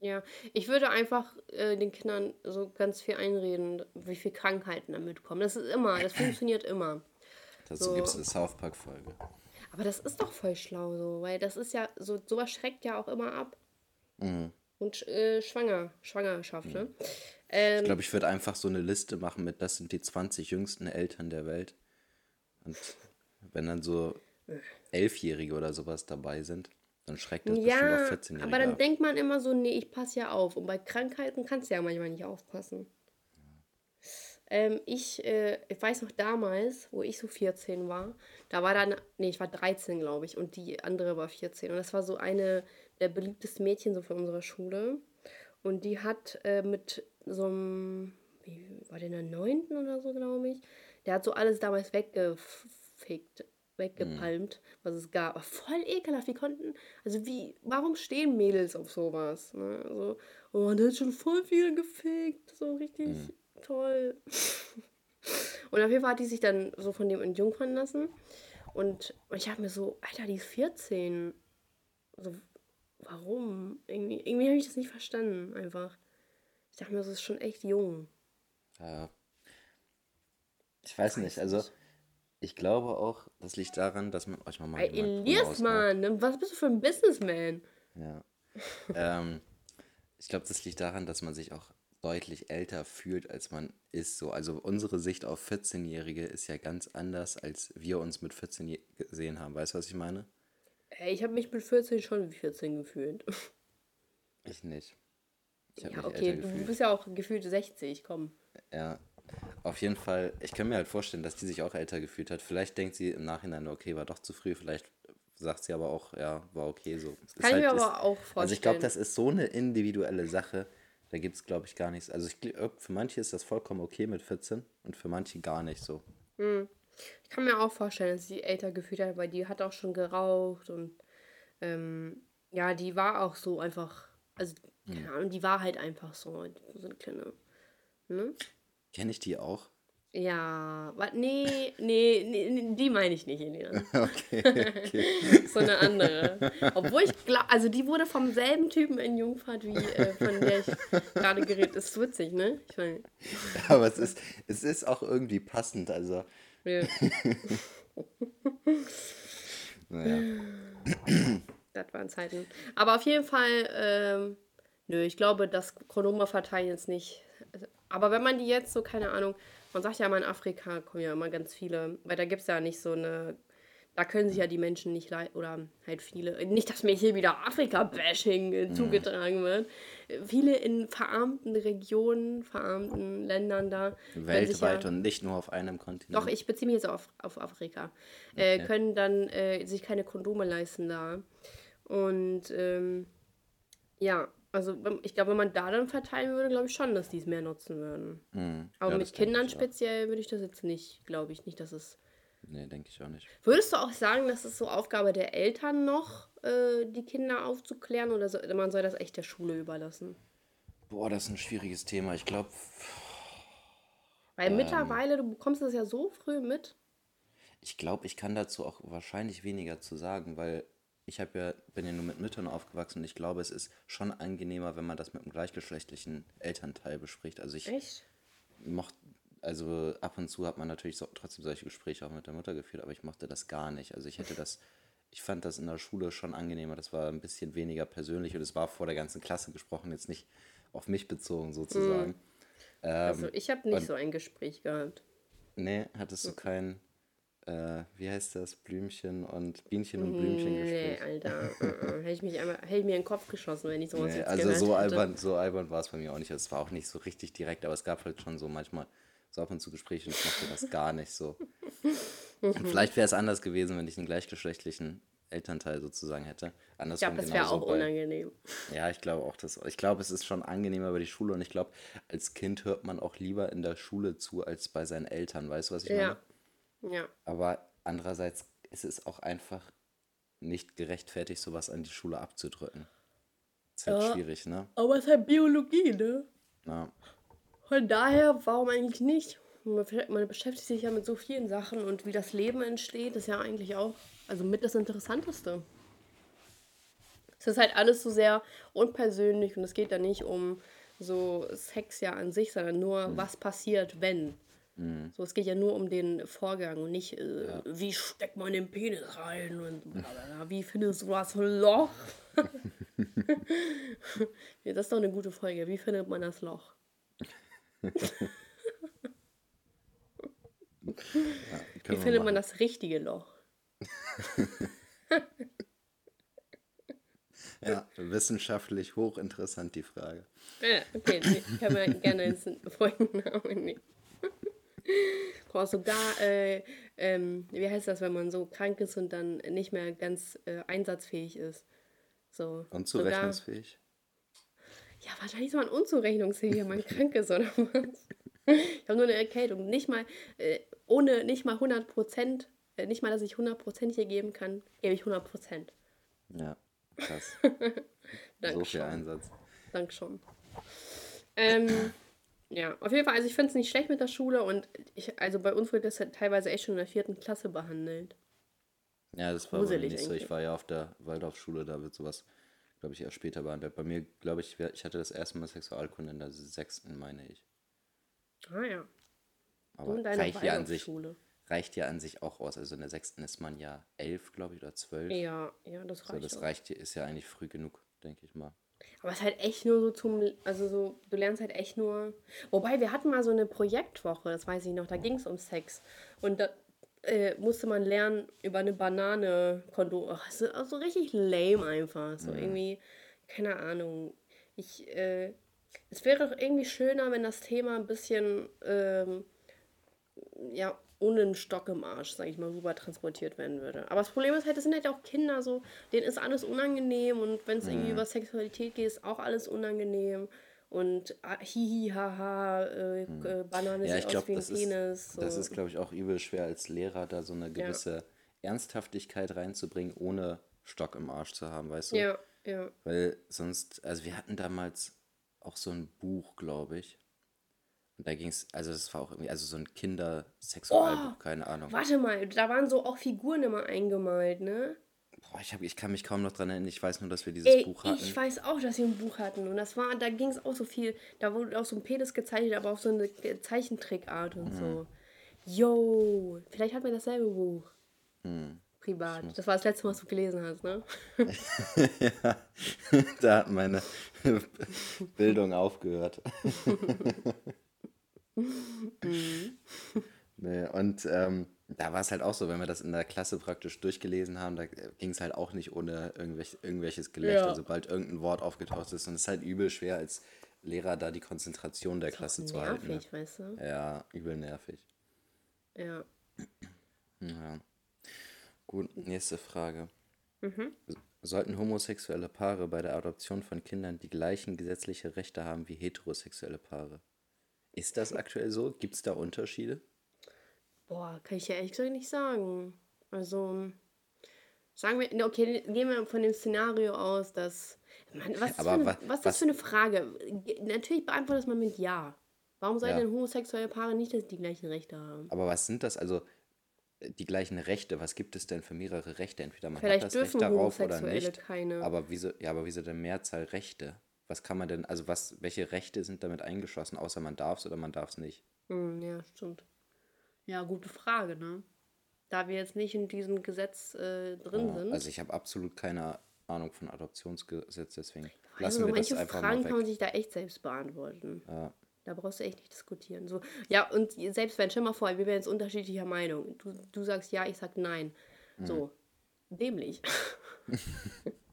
Ja, ich würde einfach äh, den Kindern so ganz viel einreden, wie viele Krankheiten damit kommen. Das ist immer, das funktioniert immer. Dazu So. gibt es eine South Park-Folge. Aber das ist doch voll schlau so, weil das ist ja, so sowas schreckt ja auch immer ab. Mhm. Und äh, schwanger, Schwangerschaft, ne? Ähm, Ich glaube, ich würde einfach so eine Liste machen mit, das sind die 20 jüngsten Eltern der Welt. Und wenn dann so Elfjährige oder sowas dabei sind, dann schreckt das bestimmt auch ja, 14-Jährige aber dann ab. denkt man immer so, nee, ich passe ja auf. Und bei Krankheiten kannst du ja manchmal nicht aufpassen. Ähm, ich, äh, ich weiß noch damals, wo ich so 14 war, da war dann, nee, ich war 13, glaube ich, und die andere war 14. Und das war so eine der beliebtesten Mädchen so von unserer Schule. Und die hat äh, mit so einem, wie war der in der 9. oder so, glaube ich, der hat so alles damals weggefickt, weggepalmt, was es gab. Aber voll ekelhaft. Wie konnten, also wie, warum stehen Mädels auf sowas? Ne? Also, oh, der hat schon voll viel gefickt. So richtig toll. Und auf jeden Fall hat die sich dann so von dem entjungfern lassen. Und ich habe mir so, Alter, die ist 14. So, warum? Irgendwie, irgendwie habe ich das nicht verstanden, einfach. Ich dachte mir, das ist schon echt jung. Ja. Ich weiß nicht, also ich glaube auch, das liegt daran, dass man euch mal mal Ey, Elias. Mann, was bist du für ein Businessman? Ja. ähm, ich glaube, das liegt daran, dass man sich auch deutlich älter fühlt, als man ist. So. Also unsere Sicht auf 14-Jährige ist ja ganz anders, als wir uns mit 14 je- gesehen haben. Weißt du, was ich meine? Ey, ich habe mich mit 14 schon wie 14 gefühlt. Ich nicht. Ich Ja, okay, du bist ja auch gefühlt 60, komm. Ja. Auf jeden Fall, ich kann mir halt vorstellen, dass die sich auch älter gefühlt hat. Vielleicht denkt sie im Nachhinein, okay, war doch zu früh. Vielleicht sagt sie aber auch, ja, war okay so. Ist Kann ich mir halt- aber ist- auch vorstellen. Also ich glaube, das ist so eine individuelle Sache. Da gibt es, glaube ich, gar nichts. Also ich, für manche ist das vollkommen okay mit 14 und für manche gar nicht so. Ich kann mir auch vorstellen, dass sie älter gefühlt hat, weil die hat auch schon geraucht und ähm, ja, die war auch so einfach, also keine Ahnung, die war halt einfach so, so eine kleine, ne? Kenne ich die auch? Ja, nee, nee, nee, die meine ich nicht, Elena. Okay, okay. So eine andere. Obwohl ich glaube, also die wurde vom selben Typen in Jungfahrt, wie äh, von der ich gerade geredet. Ist witzig, ne? Ich meine, Aber es ist, es ist auch irgendwie passend. Also, ja, naja. das waren Zeiten. Aber auf jeden Fall, ähm, nö, ich glaube, das Kondome verteilen jetzt nicht. Aber wenn man die jetzt so, keine Ahnung, man sagt ja immer in Afrika kommen ja immer ganz viele, weil da gibt es ja nicht so eine, da können sich ja die Menschen nicht leiden, oder halt viele, nicht, dass mir hier wieder Afrika-Bashing äh, zugetragen wird. Viele in verarmten Regionen, verarmten Ländern da. Weltweit ja, und nicht nur auf einem Kontinent. Doch, ich beziehe mich jetzt auf, auf Afrika. Äh, können dann äh, sich keine Kondome leisten da. Und ähm, ja, also ich glaube, wenn man da dann verteilen würde, glaube ich schon, dass die es mehr nutzen würden. Hm, Aber ja, mit Kindern speziell würde ich das jetzt nicht, glaube ich, nicht, dass es. Nee, denke ich auch nicht. Würdest du auch sagen, dass es so Aufgabe der Eltern noch, äh, die Kinder aufzuklären oder so, man soll das echt der Schule überlassen? Boah, das ist ein schwieriges Thema. Ich glaube, Weil mittlerweile, du bekommst das ja so früh mit. ich glaube, ich kann dazu auch wahrscheinlich weniger zu sagen, weil ich habe ja, bin ja nur mit Müttern aufgewachsen und ich glaube, es ist schon angenehmer, wenn man das mit einem gleichgeschlechtlichen Elternteil bespricht. Also ich Echt? mochte, also ab und zu hat man natürlich so, trotzdem solche Gespräche auch mit der Mutter geführt, aber ich mochte das gar nicht. Also ich hätte das, ich fand das in der Schule schon angenehmer. Das war ein bisschen weniger persönlich und es war vor der ganzen Klasse gesprochen, jetzt nicht auf mich bezogen sozusagen. Also ich habe nicht so ein Gespräch gehabt. Nee, hattest du kein, äh, wie heißt das, Blümchen und Bienchen und Blümchen Nee, Gespräch? Alter. uh -uh. Hätte ich mich einmal, hätte ich mir in den Kopf geschossen, wenn ich sowas Nee, jetzt also so hätte. albern, so albern war es bei mir auch nicht. Es war auch nicht so richtig direkt, aber es gab halt schon so manchmal so ab und zu Gespräche und ich mochte das gar nicht so. Und vielleicht wäre es anders gewesen, wenn ich einen gleichgeschlechtlichen Elternteil sozusagen hätte. Ich Andersrum glaube, das wäre auch bei- unangenehm. Ja, ich glaube auch, dass ich glaube, es ist schon angenehmer über die Schule und ich glaube, als Kind hört man auch lieber in der Schule zu als bei seinen Eltern. Weißt du, was ich meine? Ja. Aber andererseits ist es auch einfach nicht gerechtfertigt, sowas an die Schule abzudrücken. Ist halt Ja. schwierig, ne? Aber es ist halt Biologie, ne? Ja. Von daher, warum eigentlich nicht? Man besch- man beschäftigt sich ja mit so vielen Sachen und wie das Leben entsteht, ist ja eigentlich auch, also mit das Interessanteste. Es ist halt alles so sehr unpersönlich und es geht da nicht um so Sex ja an sich, sondern nur, was passiert, wenn. So, es geht ja nur um den Vorgang und nicht, äh, wie steckt man den Penis rein und blablabla, wie findest du das Loch? ja, das ist doch eine gute Folge. Wie findet man das Loch? Können Wie findet man das richtige Loch? Ja, wissenschaftlich hochinteressant die Frage. Ja, okay, nee, können wir gerne ins Folgennamen nehmen. Boah, sogar, äh, ähm, wie heißt das, wenn man so krank ist und dann nicht mehr ganz äh, einsatzfähig ist? So, Und sogar-? Ja, wahrscheinlich ist man unzurechnungsfähig, wenn man krank ist oder was. Ich habe nur eine Erkältung. Nicht mal, äh, ohne nicht mal 100 Prozent, äh, nicht mal, dass ich 100 Prozent hier geben kann, gebe ich 100 Prozent. Ja, krass. So viel. Einsatz. Dank schon. Ähm, ja, auf jeden Fall, also ich finde es nicht schlecht mit der Schule und ich, also bei uns wird das ja teilweise echt schon in der vierten Klasse behandelt. Ja, das war Gruselig nicht so. Ich war ja auf der Waldorfschule, da wird sowas, glaube ich, erst später behandelt. Bei mir, glaube ich, ich hatte das erste Mal Sexualkunde in der sechsten, meine ich. Ah ja. Aber reicht ja an sich, reicht ja an sich auch aus. Also in der sechsten ist man ja elf, glaube ich, oder zwölf. Ja, ja, das so, reicht. das auch. reicht, ist ja eigentlich früh genug, denke ich mal. Aber es ist halt echt nur so zum, also so, du lernst halt echt nur. Wobei, wir hatten mal so eine Projektwoche, das weiß ich noch, da ging es um Sex. Und da äh, musste man lernen über eine Banane Kondom. Ach, so, also richtig lame einfach. So irgendwie, keine Ahnung. Ich, äh, es wäre doch irgendwie schöner, wenn das Thema ein bisschen, ähm, ja, ohne einen Stock im Arsch, sag ich mal, rüber transportiert werden würde. Aber das Problem ist halt, es sind halt auch Kinder so, denen ist alles unangenehm und wenn es irgendwie über Sexualität geht, ist auch alles unangenehm. und ah, hihi, haha, äh, äh, Banane Hm. Ja, ich ein das ist, Penis. So. das ist, glaube ich, auch übel schwer als Lehrer, da so eine gewisse Ernsthaftigkeit reinzubringen, ohne Stock im Arsch zu haben, weißt du? ja, ja. Weil sonst, also wir hatten damals auch so ein Buch, glaube ich. Und da ging es, also das war auch irgendwie, also so ein Kindersexualbuch, Oh, keine Ahnung. Warte mal, da waren so auch Figuren immer eingemalt, ne? Boah, ich, hab, ich kann mich kaum noch dran erinnern, ich weiß nur, dass wir dieses Ey, Buch hatten. ich weiß auch, dass wir ein Buch hatten. Und das war, da ging es auch so viel. Da wurde auch so ein Penis gezeichnet, aber auf so eine Zeichentrickart und Mhm. so. Yo, vielleicht hat mir dasselbe Buch. Hm. Privat. Das war das letzte Mal, was du gelesen hast, ne? ja, da hat meine Bildung aufgehört. nee, und ähm, da war es halt auch so, wenn wir das in der Klasse praktisch durchgelesen haben, da ging es halt auch nicht ohne irgendwelch, irgendwelches Gelächter, Ja. sobald irgendein Wort aufgetaucht ist. Und es ist halt übel schwer als Lehrer da die Konzentration der Klasse zu halten. Nervig, weißt du? Ne? Ja, übel nervig. Ja. Ja. Gut, nächste Frage. Mhm. Sollten homosexuelle Paare bei der Adoption von Kindern die gleichen gesetzliche Rechte haben wie heterosexuelle Paare? Ist das aktuell so? Gibt es da Unterschiede? Boah, kann ich ja ehrlich gesagt nicht sagen. Also, sagen wir, okay, gehen wir von dem Szenario aus, dass. Mann, was, ist für eine, wa- was ist das was- für eine Frage? Ge- Natürlich beantwortet mal mit Ja. Warum sollten Ja. denn homosexuelle Paare nicht dass die gleichen Rechte haben? Aber was sind das? Also die gleichen Rechte, was gibt es denn für mehrere Rechte? Entweder man Vielleicht hat das dürfen Recht darauf oder nicht. keine. Aber wieso, ja, aber wieso denn Mehrzahl Rechte? Was kann man denn, also was, welche Rechte sind damit eingeschlossen, außer man darf es oder man darf es nicht? Hm, ja, stimmt. Ja, gute Frage, ne? Da wir jetzt nicht in diesem Gesetz äh, drin Ja, sind. also ich habe absolut keine Ahnung von Adoptionsgesetz, deswegen also lassen wir das manche einfach Fragen mal kann man weg. sich da echt selbst beantworten. Ja. Da brauchst du echt nicht diskutieren. So, ja, und selbst wenn, stell mal vor, wir wären jetzt unterschiedlicher Meinung. Du, du sagst ja, ich sag nein. So, dämlich.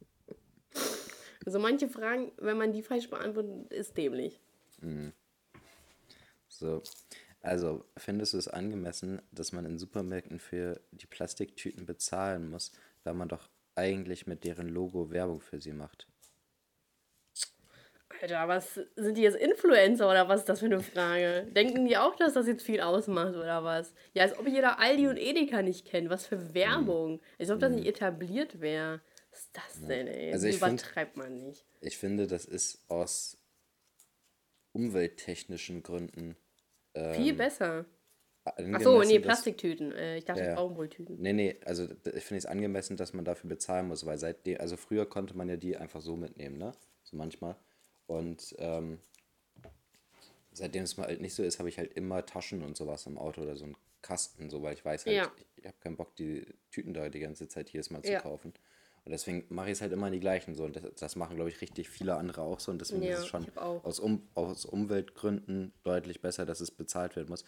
also manche Fragen, wenn man die falsch beantwortet, ist dämlich. So, also findest du es angemessen, dass man in Supermärkten für die Plastiktüten bezahlen muss, da man doch eigentlich mit deren Logo Werbung für sie macht? Alter, was sind die jetzt Influencer oder was ist das für eine Frage? Denken die auch, dass das jetzt viel ausmacht oder was? Ja, als ob jeder Aldi und Edeka nicht kennt. Was für Werbung. Als ob das nicht etabliert wäre. Was ist das denn, ey? Also das ich find- übertreibt man nicht. Ich finde, das ist aus umwelttechnischen Gründen. Viel besser. Ach so, angemessen, nee, Plastiktüten. Äh, ich dachte Ja. Baumwolltüten. Nee, nee, also ich finde es angemessen, dass man dafür bezahlen muss, weil seitdem, also früher konnte man ja die einfach so mitnehmen, ne? So manchmal. Und ähm, seitdem es mal halt nicht so ist, habe ich halt immer Taschen und sowas im Auto oder so einen Kasten, so, weil ich weiß halt, Ja. ich habe keinen Bock, die Tüten da die ganze Zeit jedes Mal zu Ja. kaufen. Und deswegen mache ich es halt immer in die gleichen so. Und das, das machen, glaube ich, richtig viele andere auch so. Und deswegen Ja, ist es schon aus, um, aus Umweltgründen deutlich besser, dass es bezahlt werden muss.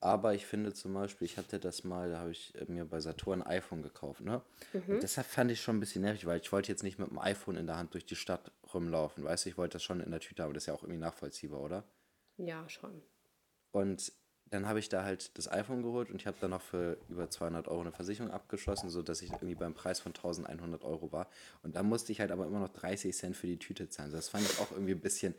Aber ich finde zum Beispiel, ich hatte das mal, da habe ich äh, mir bei Saturn ein iPhone gekauft, ne? Mhm. Deshalb fand ich schon ein bisschen nervig, weil ich wollte jetzt nicht mit dem iPhone in der Hand durch die Stadt rumlaufen, weißt du, ich wollte das schon in der Tüte haben, das ist ja auch irgendwie nachvollziehbar, oder? Ja, schon. Und dann habe ich da halt das iPhone geholt und ich habe dann noch für über 200 Euro eine Versicherung abgeschlossen, sodass ich irgendwie beim Preis von 1100 Euro war. Und da musste ich halt aber immer noch 30 Cent für die Tüte zahlen. Das fand ich auch irgendwie ein bisschen,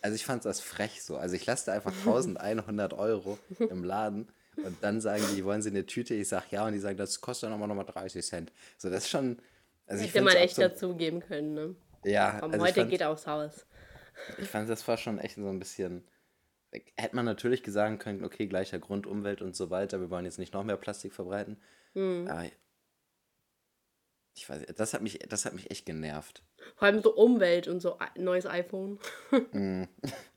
also ich fand das frech so. Also ich lasse da einfach 1100 Euro im Laden und dann sagen die, wollen sie eine Tüte? Ich sage ja und die sagen, das kostet dann aber nochmal 30 Cent. So, das ist schon, also ich Hätte man find's echt dazugeben können, ne? Ja, Aber also ich heute fand, geht aufs Haus. ich fand, das war schon echt so ein bisschen. Hätte man natürlich gesagt können, okay, gleicher Grund, Umwelt und so weiter, wir wollen jetzt nicht noch mehr Plastik verbreiten. Hm. Aber ich weiß, das hat mich, das hat mich echt genervt. Vor allem so Umwelt und so ein neues iPhone. Mhm.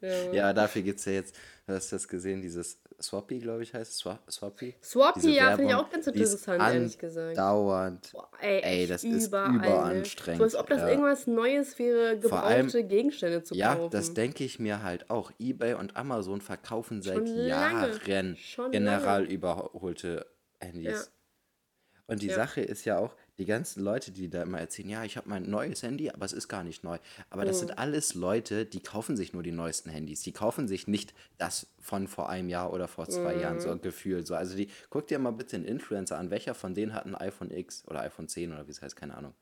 ja. Ja, dafür gibt es ja jetzt, hast du das gesehen, dieses Swappy, glaube ich, heißt es. Swa Swappy? Swappy, Diese ja, finde ich auch ganz ist interessant, ehrlich gesagt. Andauernd. Boah, ey, Ey, das ist überall, ne? überanstrengend, So als ob das ja. irgendwas Neues wäre, Vor allem- gebrauchte Gegenstände zu Ja, kaufen. das denke ich mir halt auch. eBay und Amazon verkaufen seit Schon lange. Jahren Schon general überholte Handys. Ja. Und die Ja. Sache ist ja auch, die ganzen Leute, die da immer erzählen, ja, ich habe mein neues Handy, aber es ist gar nicht neu. Aber das Mhm. sind alles Leute, die kaufen sich nur die neuesten Handys. Die kaufen sich nicht das von vor einem Jahr oder vor zwei Jahren, Mhm. so gefühlt. So, also die, guck dir mal bitte einen Influencer an, welcher von denen hat ein iPhone X oder iPhone 10 oder wie es heißt, keine Ahnung.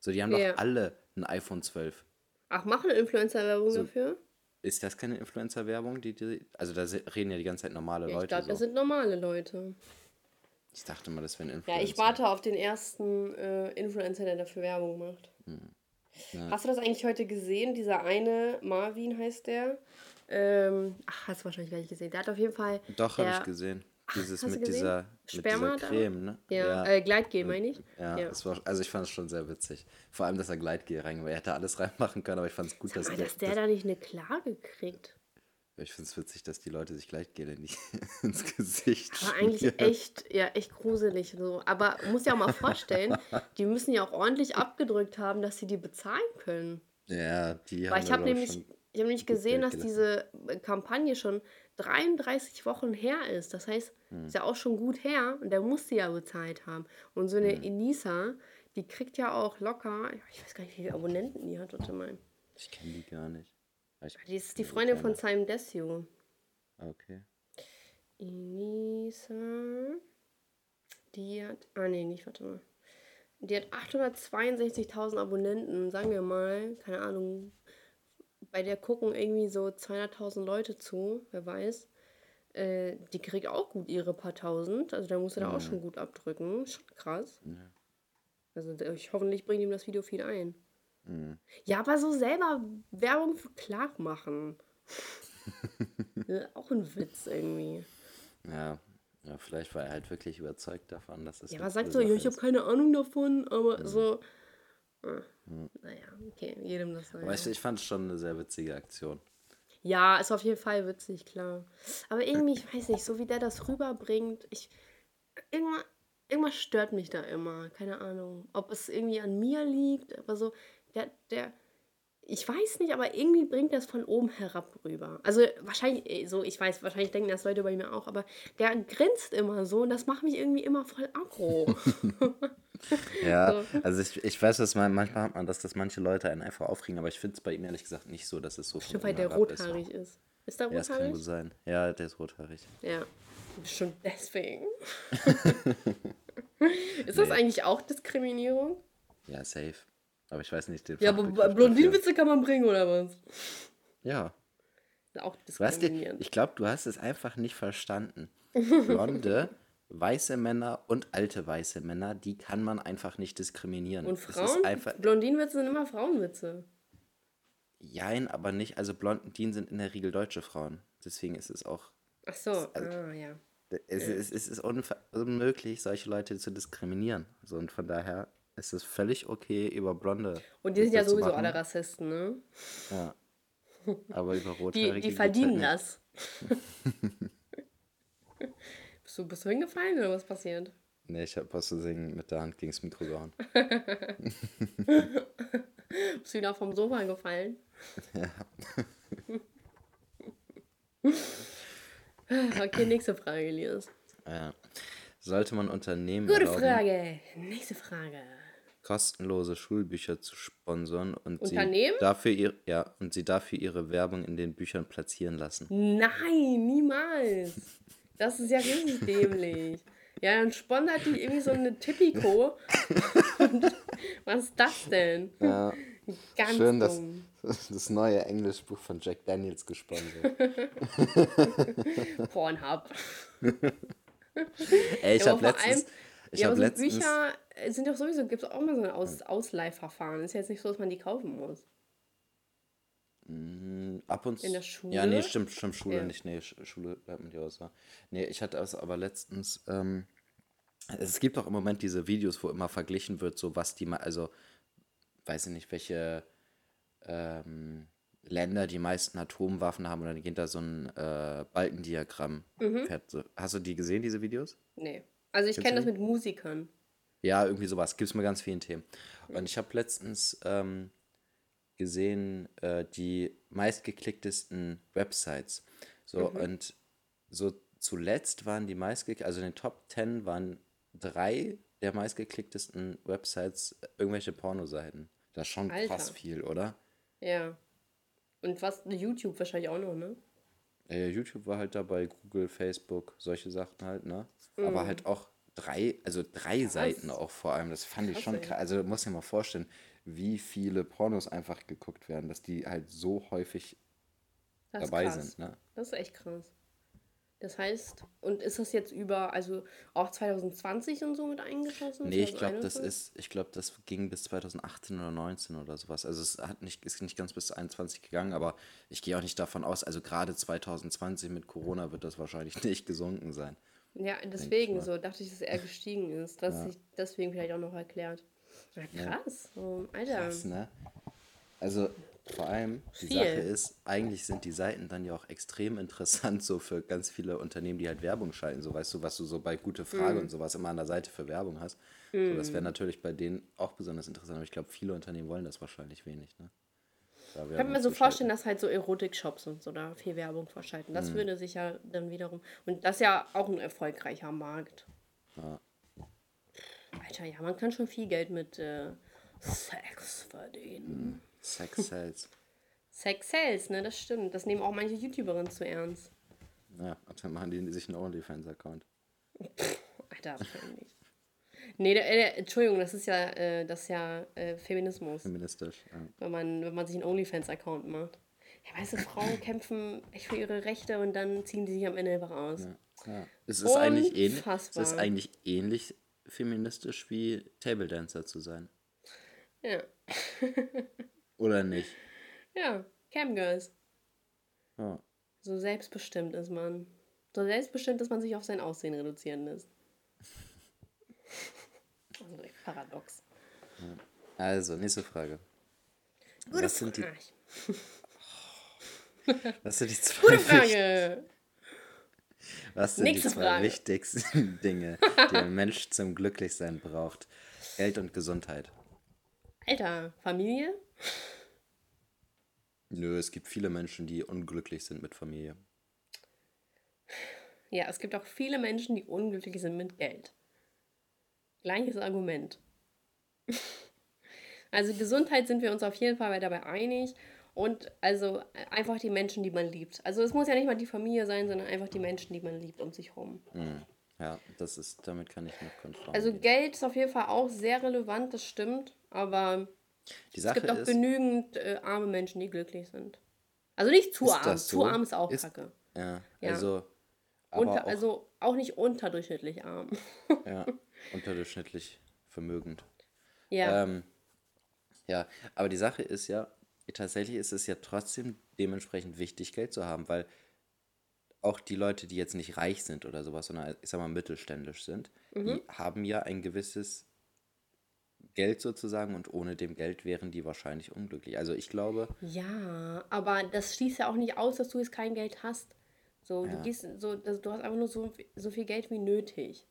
So, die haben Ja. doch alle ein iPhone 12. Ach, machen Influencer-Werbung So, dafür? Ist das keine Influencer-Werbung? Die, die, also da reden ja die ganze Zeit normale Ja, ich Leute. glaube, das so. sind normale Leute. Ich dachte mal, das wären Ja, Influencer. ich warte auf den ersten äh, Influencer, der dafür Werbung macht. Ja. Hast du das eigentlich heute gesehen? Dieser eine, Marvin heißt der. Ähm, ach, hast du wahrscheinlich gar nicht gesehen. Der hat auf jeden Fall. Doch, habe der, ich gesehen. Dieses du mit dieser, mit Sperma dieser da? Creme, ne? Ja, Äh, Gleitgel, meine ich. Ja, ja. War, also ich fand es schon sehr witzig. Vor allem, dass er Gleitgel rein, er hätte alles reinmachen können, aber ich fand es gut, dass, Aber die- dass der da nicht eine Klage kriegt. Ich finde es witzig, dass die Leute sich Gleitgel nicht ins Gesicht Aber eigentlich echt, ja, echt gruselig so. Aber muss ja auch mal vorstellen, die müssen ja auch ordentlich abgedrückt haben, dass sie die bezahlen können. Ja, die Weil haben ich habe nämlich, ich habe nämlich gesehen, dass diese äh, Kampagne schon 33 Wochen her ist. Das heißt, Hm. ist ja auch schon gut her und der muss sie ja bezahlt haben. Und so eine Hm. Enisa, die kriegt ja auch locker, ich weiß gar nicht, wie viele Abonnenten die hat, warte mal. Ich kenne die gar nicht. Ich, Die ist die Freundin von. Simon Desio. Ah, Okay. Enisa. Die hat. Ah, nee, nicht, warte mal. Die hat 862.000 Abonnenten, sagen wir mal. Keine Ahnung. Bei der gucken irgendwie so 200.000 Leute zu, wer weiß. Äh, die kriegt auch gut ihre paar tausend. Also da muss er da auch schon gut abdrücken. Schon krass. Ja. Also ich, hoffentlich bringt ihm das Video viel ein. Mhm. Ja, aber so selber Werbung für Clark machen. auch ein Witz irgendwie. Ja. ja, vielleicht war er halt wirklich überzeugt davon, dass es Ja, aber sagt so, ja, ich habe keine Ahnung davon, aber so. ah, Naja, okay, jedem das Aber ich, sei. ich fand es schon eine sehr witzige Aktion. Ja, ist auf jeden Fall witzig, klar. Aber irgendwie, ich weiß nicht, so wie der das rüberbringt, ich. Irgendwas, irgendwas stört mich da immer. Keine Ahnung. Ob es irgendwie an mir liegt, aber so, der, der. Ich weiß nicht, aber irgendwie bringt das von oben herab rüber. Also wahrscheinlich, eh, so, ich weiß, wahrscheinlich denken das Leute bei mir auch, aber der grinst immer so und das macht mich irgendwie immer voll aggro. Ja, So. also ich, ich weiß, dass man, manchmal hat man das, dass manche Leute einen einfach aufregen, aber ich finde es bei ihm ehrlich gesagt nicht so, dass es so Stimmt, weil der herab ist. rothaarig ist. Ist der Ja, das kann rothaarig? gut sein. Ja, der ist rothaarig. Ja. Bestimmt deswegen. ist das Nee. eigentlich auch Diskriminierung? Ja, safe. Aber ich weiß nicht den Ja, aber. Blondinenwitze kann man bringen, oder was? Ja. Auch diskriminierend. ich glaube, du hast es einfach nicht verstanden. Blonde, weiße Männer und alte weiße Männer, die kann man einfach nicht diskriminieren. Und Frauen? einfach, Blondinenwitze sind immer Frauenwitze. jein, aber nicht. Also Blondinen sind in der Regel deutsche Frauen. Deswegen ist es auch, Ach so, also- ah ja. es, es, es ist unmöglich, solche Leute zu diskriminieren. So, und von daher ist es völlig okay, über Blonde. Und die sind ja zu sowieso alle Rassisten, ne? Ja. Aber über Die, Rothaarige die geht's verdienen halt das. bist, du, bist du hingefallen oder was passiert? Nee, ich habe aus Versehen mit der Hand gegen das Mikro gehauen. Bist du wieder vom Sofa gefallen? okay, nächste Frage, Elias. Ja. Sollte man Unternehmen Gute erlauben, Frage. Nächste Frage. Kostenlose Schulbücher zu sponsern und Unternehmen? sie dafür ihr, ja, und sie dafür ihre Werbung in den Büchern platzieren lassen. Nein, niemals. Das ist ja richtig dämlich. Ja, dann sponsert die irgendwie so eine Tipico. Und was ist das denn? Ja, Ganz schön, dass dumm. das neue Englischbuch von Jack Daniels gesponsert. Pornhub. Ey, ich Ja, habe allem, letztens, ich ja, aber so Bücher äh, sind doch sowieso, gibt es auch mal so ein Aus Ausleihverfahren. Ist ja jetzt nicht so, dass man die kaufen muss. Mm, ab und In der zu. Ja, nee, Schule? stimmt, stimmt, Schule Ja. nicht. Nee, Sch- Schule bleibt mit dir außer. Nee, ich hatte es aber letztens, ähm, es gibt auch im Moment diese Videos, wo immer verglichen wird, so was die, also, weiß ich nicht, welche ähm, Länder die meisten Atomwaffen haben, und dann geht da so ein äh, Balkendiagramm. Mhm. fährt So. Hast du die gesehen, diese Videos? Nee. Also ich kenne das mit Musikern. Ja, irgendwie sowas. Gibt es mit ganz vielen Themen. Und ich habe letztens ähm, gesehen, äh, die meistgeklicktesten Websites. So, und so zuletzt waren die meistgeklicktesten, also in den Top 10 waren drei der meistgeklicktesten Websites irgendwelche Pornoseiten. Das ist schon krass Alter. viel, oder? Ja. Und was? YouTube wahrscheinlich auch noch, ne? Äh, YouTube war halt dabei, Google, Facebook, solche Sachen halt, ne? Mhm. Aber halt auch drei, also drei Seiten auch vor allem. Das fand ich Krass, schon ey. krass. Also muss ich mir mal vorstellen, wie viele Pornos einfach geguckt werden, dass die halt so häufig Das dabei krass. sind. Ne? Das ist echt krass. Das heißt, und ist das jetzt über, also auch 2020 und so mit eingeschlossen? Nee, ich glaube, das 2021? ist, ich glaube, das ging bis 2018 oder 19 oder sowas. Also es hat nicht, ist nicht ganz bis 21 gegangen, aber ich gehe auch nicht davon aus, also gerade 2020 mit Corona wird das wahrscheinlich nicht gesunken sein. Ja, deswegen so dachte ich, dass er gestiegen ist. Das sich deswegen vielleicht auch noch erklärt. Krass. So, Alter. Krass, ne? Also vor allem, die Viel. Sache ist, eigentlich sind die Seiten dann ja auch extrem interessant so für ganz viele Unternehmen, die halt Werbung schalten. So weißt du, was du so bei Gute Frage Mhm. und sowas immer an der Seite für Werbung hast. So, das wäre natürlich bei denen auch besonders interessant, aber ich glaube, viele Unternehmen wollen das wahrscheinlich wenig, ne? Ich kann mir so vorstellen, dass halt so Erotik-Shops und so da viel Werbung verschalten. Das Mhm. würde sich ja dann wiederum. Und das ist ja auch ein erfolgreicher Markt. Ja. Alter, ja, man kann schon viel Geld mit äh, Sex verdienen. Sex Sales. Sex Sales, ne, das stimmt. Das nehmen auch manche YouTuberinnen zu ernst. Ja, dann machen die sich einen OnlyFans-Account. Alter, wahrscheinlich. Nee, der, Entschuldigung, das ist ja, äh, das ist ja äh, Feminismus. Feministisch. Ja. wenn man, wenn man sich einen OnlyFans-Account macht. Ja, weißt du, Frauen kämpfen echt für ihre Rechte und dann ziehen die sich am Ende einfach aus. Ja. Es ist eigentlich ähnlich. Es ist eigentlich ähnlich feministisch wie Table Dancer zu sein. Ja, Oder nicht? ja Camgirls. Ja. So selbstbestimmt ist man. So selbstbestimmt, dass man sich auf sein Aussehen reduzieren lässt. Also paradox. Also, nächste Frage. Gute Was sind die, Frage. was sind die zwei, Gute Frage. was sind Nächste die zwei Frage. wichtigsten Dinge, die ein Mensch zum Glücklichsein braucht? Geld und Gesundheit. Alter, Familie? Nö, es gibt viele Menschen, die unglücklich sind mit Familie. Ja, es gibt auch viele Menschen, die unglücklich sind mit Geld. Gleiches Argument. Also Gesundheit sind wir uns auf jeden Fall dabei einig. Und also einfach die Menschen, die man liebt. Also es muss ja nicht mal die Familie sein, sondern einfach die Menschen, die man liebt um sich herum. Ja, das ist, damit kann ich noch konform. Also gehen. Geld ist auf jeden Fall auch sehr relevant, das stimmt. Aber es gibt auch ist, genügend äh, arme Menschen, die glücklich sind. Also nicht zu arm. das Zu so? arm ist auch Ist- kacke. ja, Ja. also, Unter, auch, Also auch nicht unterdurchschnittlich arm. ja, unterdurchschnittlich vermögend. ja. Ähm, ja, aber die Sache ist ja, tatsächlich ist es ja trotzdem dementsprechend wichtig, Geld zu haben, weil auch die Leute, die jetzt nicht reich sind oder sowas, sondern ich sag mal mittelständisch sind, die haben ja ein gewisses Geld sozusagen und ohne dem Geld wären die wahrscheinlich unglücklich. Also ich glaube, Ja, aber das schließt ja auch nicht aus, dass du jetzt kein Geld hast. So, du gehst so, du hast einfach nur so, so viel Geld wie nötig.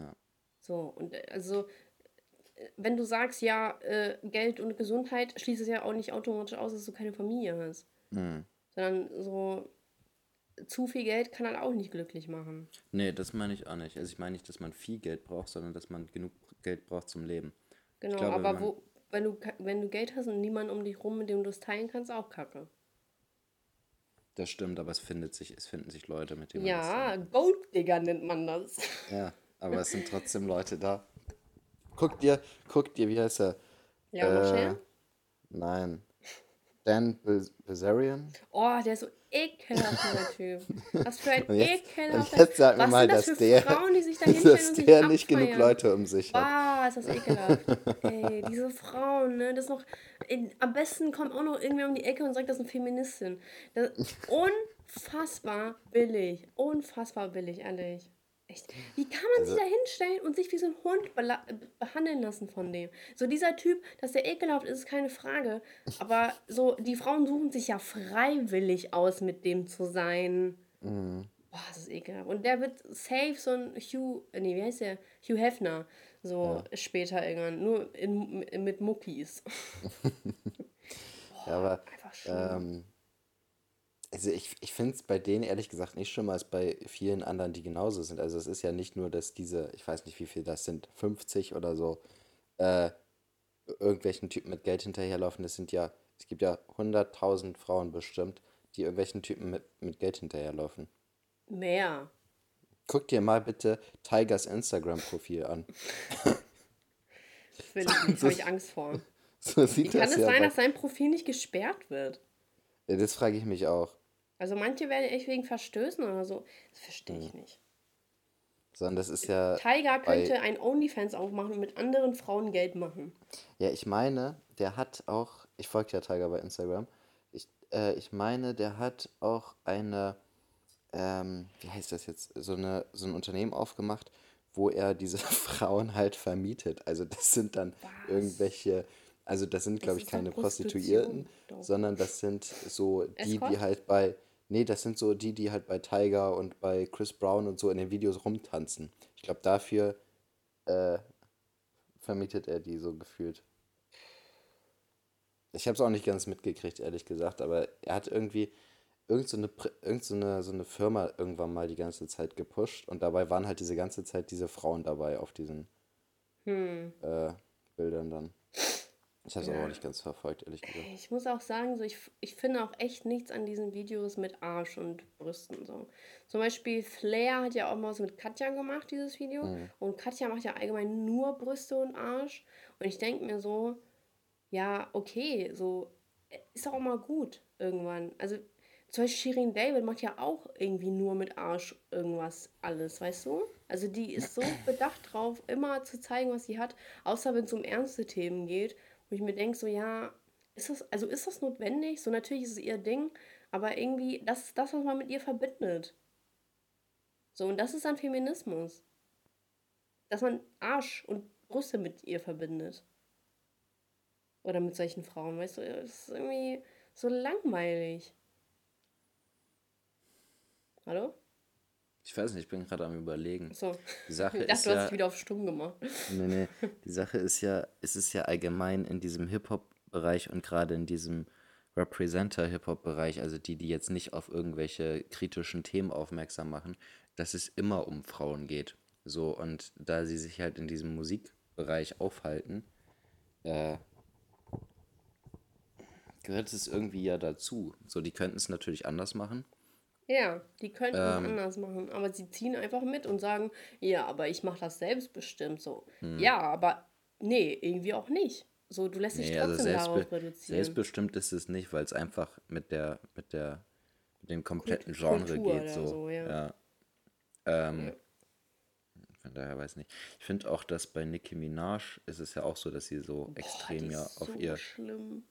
Ja. So, und äh, also, äh, wenn du sagst, ja, äh, Geld und Gesundheit, schließt es ja auch nicht automatisch aus, dass du keine Familie hast. hm, Sondern so, zu viel Geld kann halt auch nicht glücklich machen. nee, das meine ich auch nicht. Also ich meine nicht, dass man viel Geld braucht, sondern dass man genug Geld braucht zum Leben. Genau, glaube, aber wenn wo, wenn du, wenn du Geld hast und niemanden um dich rum, mit dem du es teilen kannst, auch kacke. Das stimmt, aber es findet sich, es finden sich Leute, mit denen man Ja, Golddigger nennt man das. Ja, aber es sind trotzdem Leute da. Guck dir, guck dir, wie heißt er? Ja, Äh? Nein. Dan Bizarian? Oh, der ist so ekelhaft, dieser Typ. Was für ein jetzt, ekelhafter jetzt sag mir Was mal, das dass der, Frauen, die sich da dass und sich der nicht genug? Leute um sich hat. Ah, ist das ekelhaft. Ey, diese Frauen, ne, das noch, in, am besten kommt auch noch irgendwer um die Ecke und sagt, das ist eine Feministin. Das, unfassbar billig, unfassbar billig, ehrlich. Echt. Wie kann man Also sich da hinstellen und sich wie so ein Hund behandeln lassen von dem? So dieser Typ, dass der ekelhaft ist, ist keine Frage. Aber so, die Frauen suchen sich ja freiwillig aus, mit dem zu sein. Mhm. Boah, das ist ekelhaft. Und der wird safe so ein Hugh, nee, wie heißt der? Hugh Hefner. So später irgendwann. Nur in, mit Muckis. Ja, aber Einfach schlimm. ähm, also ich, ich finde es bei denen ehrlich gesagt nicht schlimmer als bei vielen anderen, die genauso sind. Also es ist ja nicht nur, dass diese, ich weiß nicht wie viel das sind, 50 oder so, äh, irgendwelchen Typen mit Geld hinterherlaufen. Das sind ja, es gibt ja 100.000 Frauen bestimmt, die irgendwelchen Typen mit, mit Geld hinterherlaufen. Mehr. Guck dir mal bitte Tigers Instagram-Profil an. Das will ich nicht. Habe ich Angst vor. So sieht Wie kann das es ja. sein, dass sein Profil nicht gesperrt wird? Ja, das frage ich mich auch. Also manche werden echt wegen Verstößen oder so. Das verstehe ich nicht. Sondern das ist ja. Tiger bei- könnte ein OnlyFans aufmachen und mit anderen Frauen Geld machen. Ja, ich meine, der hat auch. Ich folge ja Tiger bei Instagram. Ich, äh, ich meine, der hat auch eine. Ähm, wie heißt das jetzt? So, eine, so ein Unternehmen aufgemacht, wo er diese Frauen halt vermietet. Also, das sind dann irgendwelche. Also, das sind, glaube ich, keine Prostituierten, doch. sondern das sind so die, die Escort? halt bei. Nee, das sind so die, die halt bei Tiger und bei Chris Brown und so in den Videos rumtanzen. Ich glaube, dafür äh, vermietet er die so gefühlt. Ich habe es auch nicht ganz mitgekriegt, ehrlich gesagt, aber er hat irgendwie irgend so eine, irgend so eine, so eine Firma irgendwann mal die ganze Zeit gepusht und dabei waren halt diese ganze Zeit diese Frauen dabei auf diesen Hm. äh, Bildern dann. Ich habe es aber auch nicht ganz verfolgt, ehrlich gesagt. Ich muss auch sagen, so ich, ich finde auch echt nichts an diesen Videos mit Arsch und Brüsten. So. Zum Beispiel Flair hat ja auch mal was mit Katja gemacht, dieses Video. Und Katja macht ja allgemein nur Brüste und Arsch. Und ich denke mir so, ja, okay, so äh, ist auch mal gut irgendwann. Also zum Beispiel Shirin David macht ja auch irgendwie nur mit Arsch irgendwas alles, weißt du? Also die ist so bedacht drauf, immer zu zeigen, was sie hat, außer wenn es um ernste Themen geht, wo ich mir denke, so ja, ist das, also ist das notwendig? So natürlich ist es ihr Ding, aber irgendwie, das ist das, was man mit ihr verbindet. So, und das ist dann Feminismus. Dass man Arsch und Brüste mit ihr verbindet. Oder mit solchen Frauen, weißt du, das ist irgendwie so langweilig. Hallo? Ich weiß nicht, ich bin gerade am überlegen. So. Die Sache Ich dachte, ist du hast ja, dich wieder auf stumm gemacht. nee, nee, die Sache ist ja, es ist ja allgemein in diesem Hip-Hop-Bereich und gerade in diesem Representer-Hip-Hop-Bereich, also die, die jetzt nicht auf irgendwelche kritischen Themen aufmerksam machen, dass es immer um Frauen geht. So, und da sie sich halt in diesem Musikbereich aufhalten, äh, gehört es irgendwie ja dazu. So, die könnten es natürlich anders machen. Ja, die könnten es Ähm. anders machen, aber sie ziehen einfach mit und sagen, ja, aber ich mache das selbstbestimmt so. Hm. Ja, aber nee, irgendwie auch nicht. So, du lässt dich Nee, also trotzdem darauf selbstbe reduzieren. selbstbestimmt ist es nicht, weil es einfach mit der, mit der, mit dem kompletten Genre Kultur geht. So, so, ja. ja. Ähm, Von daher weiß nicht. Ich finde auch, dass bei Nicki Minaj ist es ja auch so, dass sie so Boah, extrem ja auf so ihr schlimm.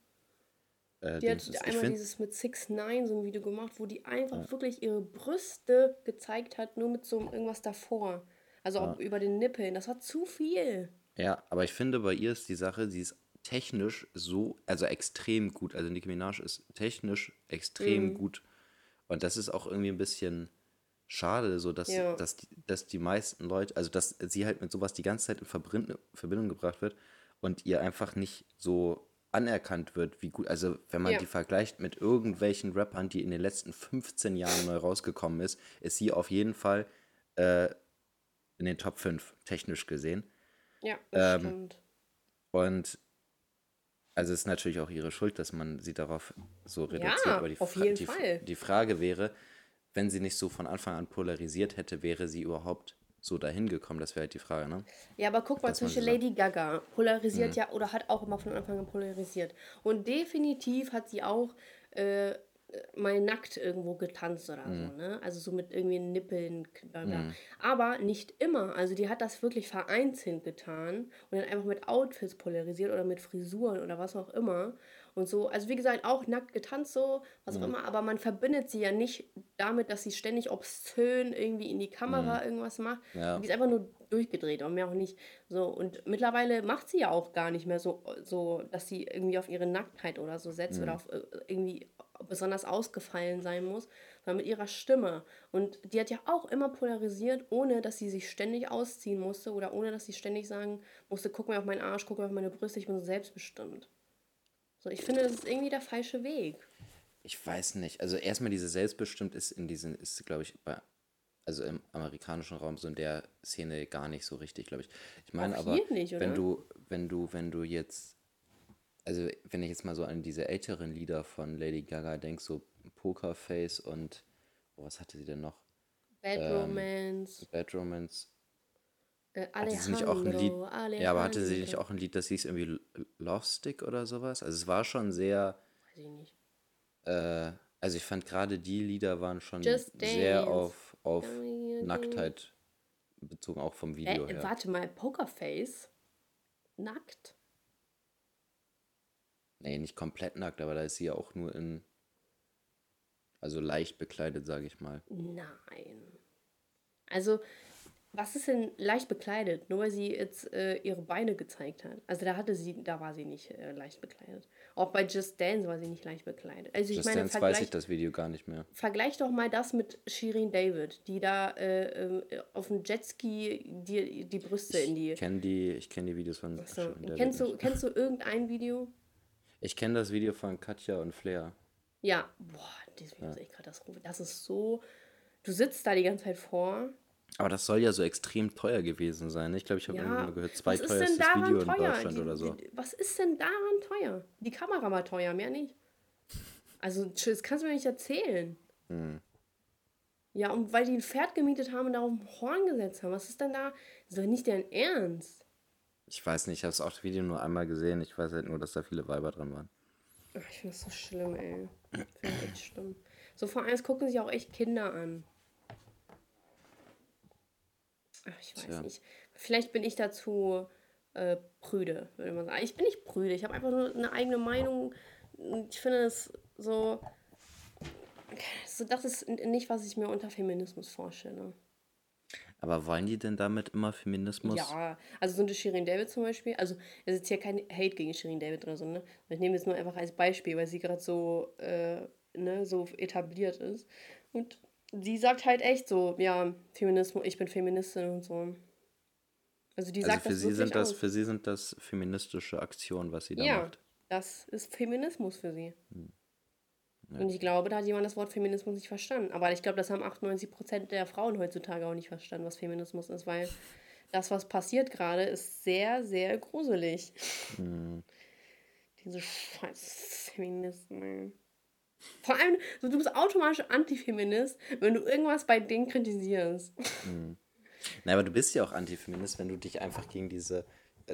Äh, Die hat ist. Einmal dieses mit 6 9 so ein Video gemacht, wo die einfach wirklich ihre Brüste gezeigt hat, nur mit so irgendwas davor. Also auch über den Nippeln. Das war zu viel. ja, aber ich finde, bei ihr ist die Sache, sie ist technisch so, also extrem gut. Also Nicki Minaj ist technisch extrem Mhm. gut. Und das ist auch irgendwie ein bisschen schade, so dass, Ja. dass, die, dass die meisten Leute, also dass sie halt mit sowas die ganze Zeit in Verbindung gebracht wird und ihr einfach nicht so anerkannt wird, wie gut, also wenn man Ja. die vergleicht mit irgendwelchen Rappern, die in den letzten 15 Jahren neu rausgekommen ist, ist sie auf jeden Fall äh, in den Top 5, technisch gesehen. Ja, das Ähm, stimmt. Und also es ist natürlich auch ihre Schuld, dass man sie darauf so reduziert. Ja, aber die, auf jeden die, Fall. die Frage wäre, wenn sie nicht so von Anfang an polarisiert hätte, wäre sie überhaupt so dahin gekommen? Das wäre halt die Frage, ne? Ja, aber guck mal, zwischen. Lady Gaga polarisiert ja oder hat auch immer von Anfang an polarisiert. Und definitiv hat sie auch äh, mal nackt irgendwo getanzt oder so, ne? Also so mit irgendwie Nippeln, bla. Aber nicht immer. Also die hat das wirklich vereinzelt getan und dann einfach mit Outfits polarisiert oder mit Frisuren oder was auch immer. Und so, also wie gesagt, auch nackt getanzt so, was auch immer, aber man verbindet sie ja nicht damit, dass sie ständig obszön irgendwie in die Kamera irgendwas macht. Ja. Die ist einfach nur durchgedreht und mehr auch nicht. So, und mittlerweile macht sie ja auch gar nicht mehr so, so dass sie irgendwie auf ihre Nacktheit oder so setzt oder auf äh, irgendwie besonders ausgefallen sein muss, sondern mit ihrer Stimme. Und die hat ja auch immer polarisiert, ohne dass sie sich ständig ausziehen musste oder ohne dass sie ständig sagen musste, guck mal auf meinen Arsch, guck mal auf meine Brüste, ich bin so selbstbestimmt. So, ich finde, das ist irgendwie der falsche Weg. Ich weiß nicht. Also erstmal diese Selbstbestimmt ist in diesen, ist, glaube ich, bei, also im amerikanischen Raum so in der Szene gar nicht so richtig, glaube ich. Ich meine aber, nicht, wenn du, wenn du, wenn du jetzt, also wenn ich jetzt mal so an diese älteren Lieder von Lady Gaga denke, so Pokerface und, oh, was hatte sie denn noch? Bad Ähm, Romance. Bad Romance. Äh, Hatte sie nicht auch ein Lied? Alejandro, Ja, aber hatte sie nicht auch ein Lied, das hieß irgendwie L- Love Stick oder sowas? Also es war schon sehr, Weiß ich nicht. äh, also ich fand gerade die Lieder waren schon sehr auf, auf. Nacktheit bezogen, auch vom Äh, Video her. warte mal, Pokerface? Nackt? Nee, nicht komplett nackt, aber da ist sie ja auch nur in, also leicht bekleidet, sage ich mal. Nein. Also, was ist denn leicht bekleidet? Nur weil sie jetzt äh, ihre Beine gezeigt hat. Also da hatte sie, da war sie nicht äh, leicht bekleidet. Auch bei Just Dance war sie nicht leicht bekleidet. Also ich Just meine, Dance weiß ich das Video gar nicht mehr. vergleich doch mal das mit Shirin David, die da äh, äh, auf dem Jetski die, die Brüste in die. Ich kenne die, ich kenn die Videos von So, Shirin David kennst, du, nicht. kennst du irgendein Video? Ich kenne das Video von Katja und Flair. Ja, boah, dieses Video ist echt Katastrophe. Das ist so. Du sitzt da die ganze Zeit vor. Aber das soll ja so extrem teuer gewesen sein. ne? Ich glaube, ich habe Ja, irgendwann mal gehört, denn daran Video in teuer? Deutschland Die- oder so. die- Was ist denn daran teuer? Die Kamera war teuer, mehr nicht. Also, das kannst du mir nicht erzählen. Hm. Ja, und weil die ein Pferd gemietet haben und darauf ein Horn gesetzt haben. Was ist denn da? Das ist doch nicht dein Ernst. Ich weiß nicht, ich habe das Video nur einmal gesehen. Ich weiß halt nur, dass da viele Weiber dran waren. Ach, ich finde das so schlimm, ey. Ich finde das echt schlimm. So vor allem es gucken sich auch echt Kinder an. Ach, ich weiß Tja. nicht. Vielleicht bin ich dazu äh, prüde, würde man sagen. Ich bin nicht prüde, ich habe einfach nur eine eigene Meinung. Ich finde es so, so. Das ist nicht, was ich mir unter Feminismus vorstelle. Aber wollen die denn damit immer Feminismus? Ja, also so eine Shirin David zum Beispiel, also es ist hier kein Hate gegen Shirin David oder so, ne? Ich nehme jetzt nur einfach als Beispiel, weil sie gerade so, äh, ne, so etabliert ist. Und sie sagt halt echt so, ja, Feminismus, ich bin Feministin und so. Also die Also sagt für das sie sind das, aus. für sie sind das feministische Aktionen, was sie da Ja, macht. das ist Feminismus für sie. Hm. Und ich glaube, da hat jemand das Wort Feminismus nicht verstanden. Aber ich glaube, das haben 98% der Frauen heutzutage auch nicht verstanden, was Feminismus ist, weil das, was passiert gerade, ist sehr, sehr gruselig. Hm. Diese scheiß Feministen, ey. Vor allem, so, du bist automatisch Antifeminist, wenn du irgendwas bei denen kritisierst. Na, aber du bist ja auch Antifeminist, wenn du dich einfach gegen diese.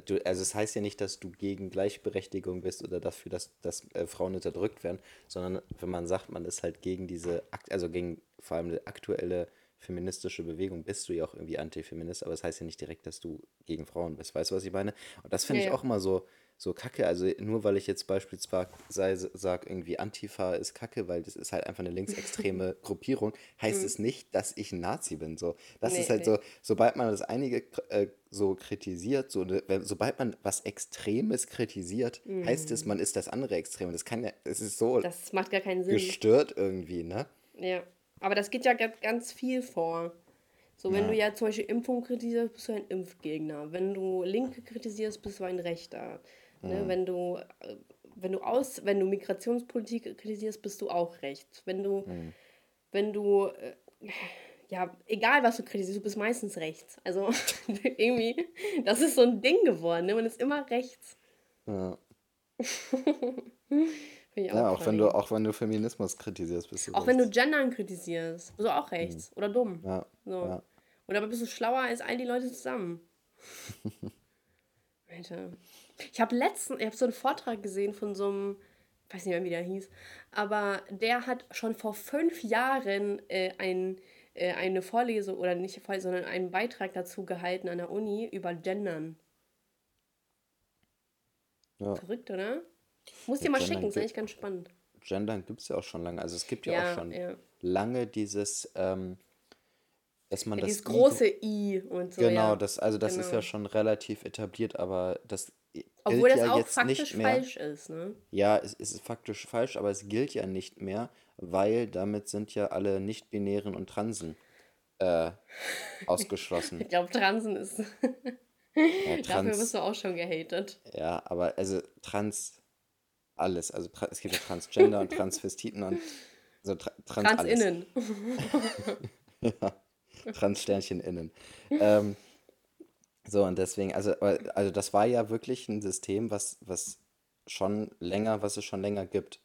Du, also es heißt ja nicht, dass du gegen Gleichberechtigung bist oder dafür, dass, dass äh, Frauen unterdrückt werden, sondern wenn man sagt, man ist halt gegen diese, also gegen vor allem die aktuelle feministische Bewegung, bist du ja auch irgendwie Antifeminist, aber es heißt ja nicht direkt, dass du gegen Frauen bist. Weißt du, was ich meine? Und das finde Ja, ich ja. auch immer so, so kacke. Also nur weil ich jetzt beispielsweise sage, irgendwie Antifa ist kacke, weil das ist halt einfach eine linksextreme Gruppierung, heißt es nicht, dass ich ein Nazi bin. So, das Nee, ist halt nee. so, sobald man das einige äh, so kritisiert, so, ne, sobald man was Extremes kritisiert, heißt es, man ist das andere Extreme. Das kann ja, es ist so Mhm. Das macht gar keinen Sinn. gestört irgendwie, ne? Ja. Aber das geht ja ga- ganz viel vor. So, wenn Ja. du ja zum Beispiel Impfung kritisierst, bist du ein Impfgegner. Wenn du Linke kritisierst, bist du ein Rechter. Ne? Wenn du äh, wenn du aus, wenn du Migrationspolitik kritisierst, bist du auch rechts. Wenn du, wenn du äh, ja, egal was du kritisierst, du bist meistens rechts. Also irgendwie, das ist so ein Ding geworden, ne? Man ist immer rechts. Ja, ich ja auch, wenn du, auch wenn du Feminismus kritisierst, bist du Auch wenn du rechts. Gendern kritisierst, bist du auch rechts. Oder dumm. Ja, So. ja. Und dabei bist du schlauer als all die Leute zusammen. Alter. Ich habe letztens, ich habe so einen Vortrag gesehen von so einem, ich weiß nicht mehr, wie der hieß, aber der hat schon vor fünf Jahren äh, ein, äh, eine Vorlesung, oder nicht Vorlesung, sondern einen Beitrag dazu gehalten an der Uni über Gendern. ja. Verrückt, oder? Muss dir mal Gendern schicken, ist eigentlich ganz spannend. Gendern gibt es ja auch schon lange. Also es gibt ja, Ja, auch schon ja. lange dieses, ähm, dass man Ja, das dieses I- große I und so. Genau, das, also das ist Genau. ja schon relativ etabliert, aber das Obwohl das ja auch jetzt faktisch nicht mehr. falsch ist, ne? Ja, es es ist faktisch falsch, aber es gilt ja nicht mehr, weil damit sind ja alle Nicht-Binären und Transen äh, ausgeschlossen. Ich glaube, Transen ist. Ja, Dafür Trans, bist du auch schon gehatet. ja, aber also Trans, alles. Also es gibt ja Transgender und Transvestiten und so tra Trans. Transinnen. Transsternchen innen. ähm, so, und deswegen, also, aber- also das war ja wirklich ein System, was, was schon länger, was es schon länger gibt.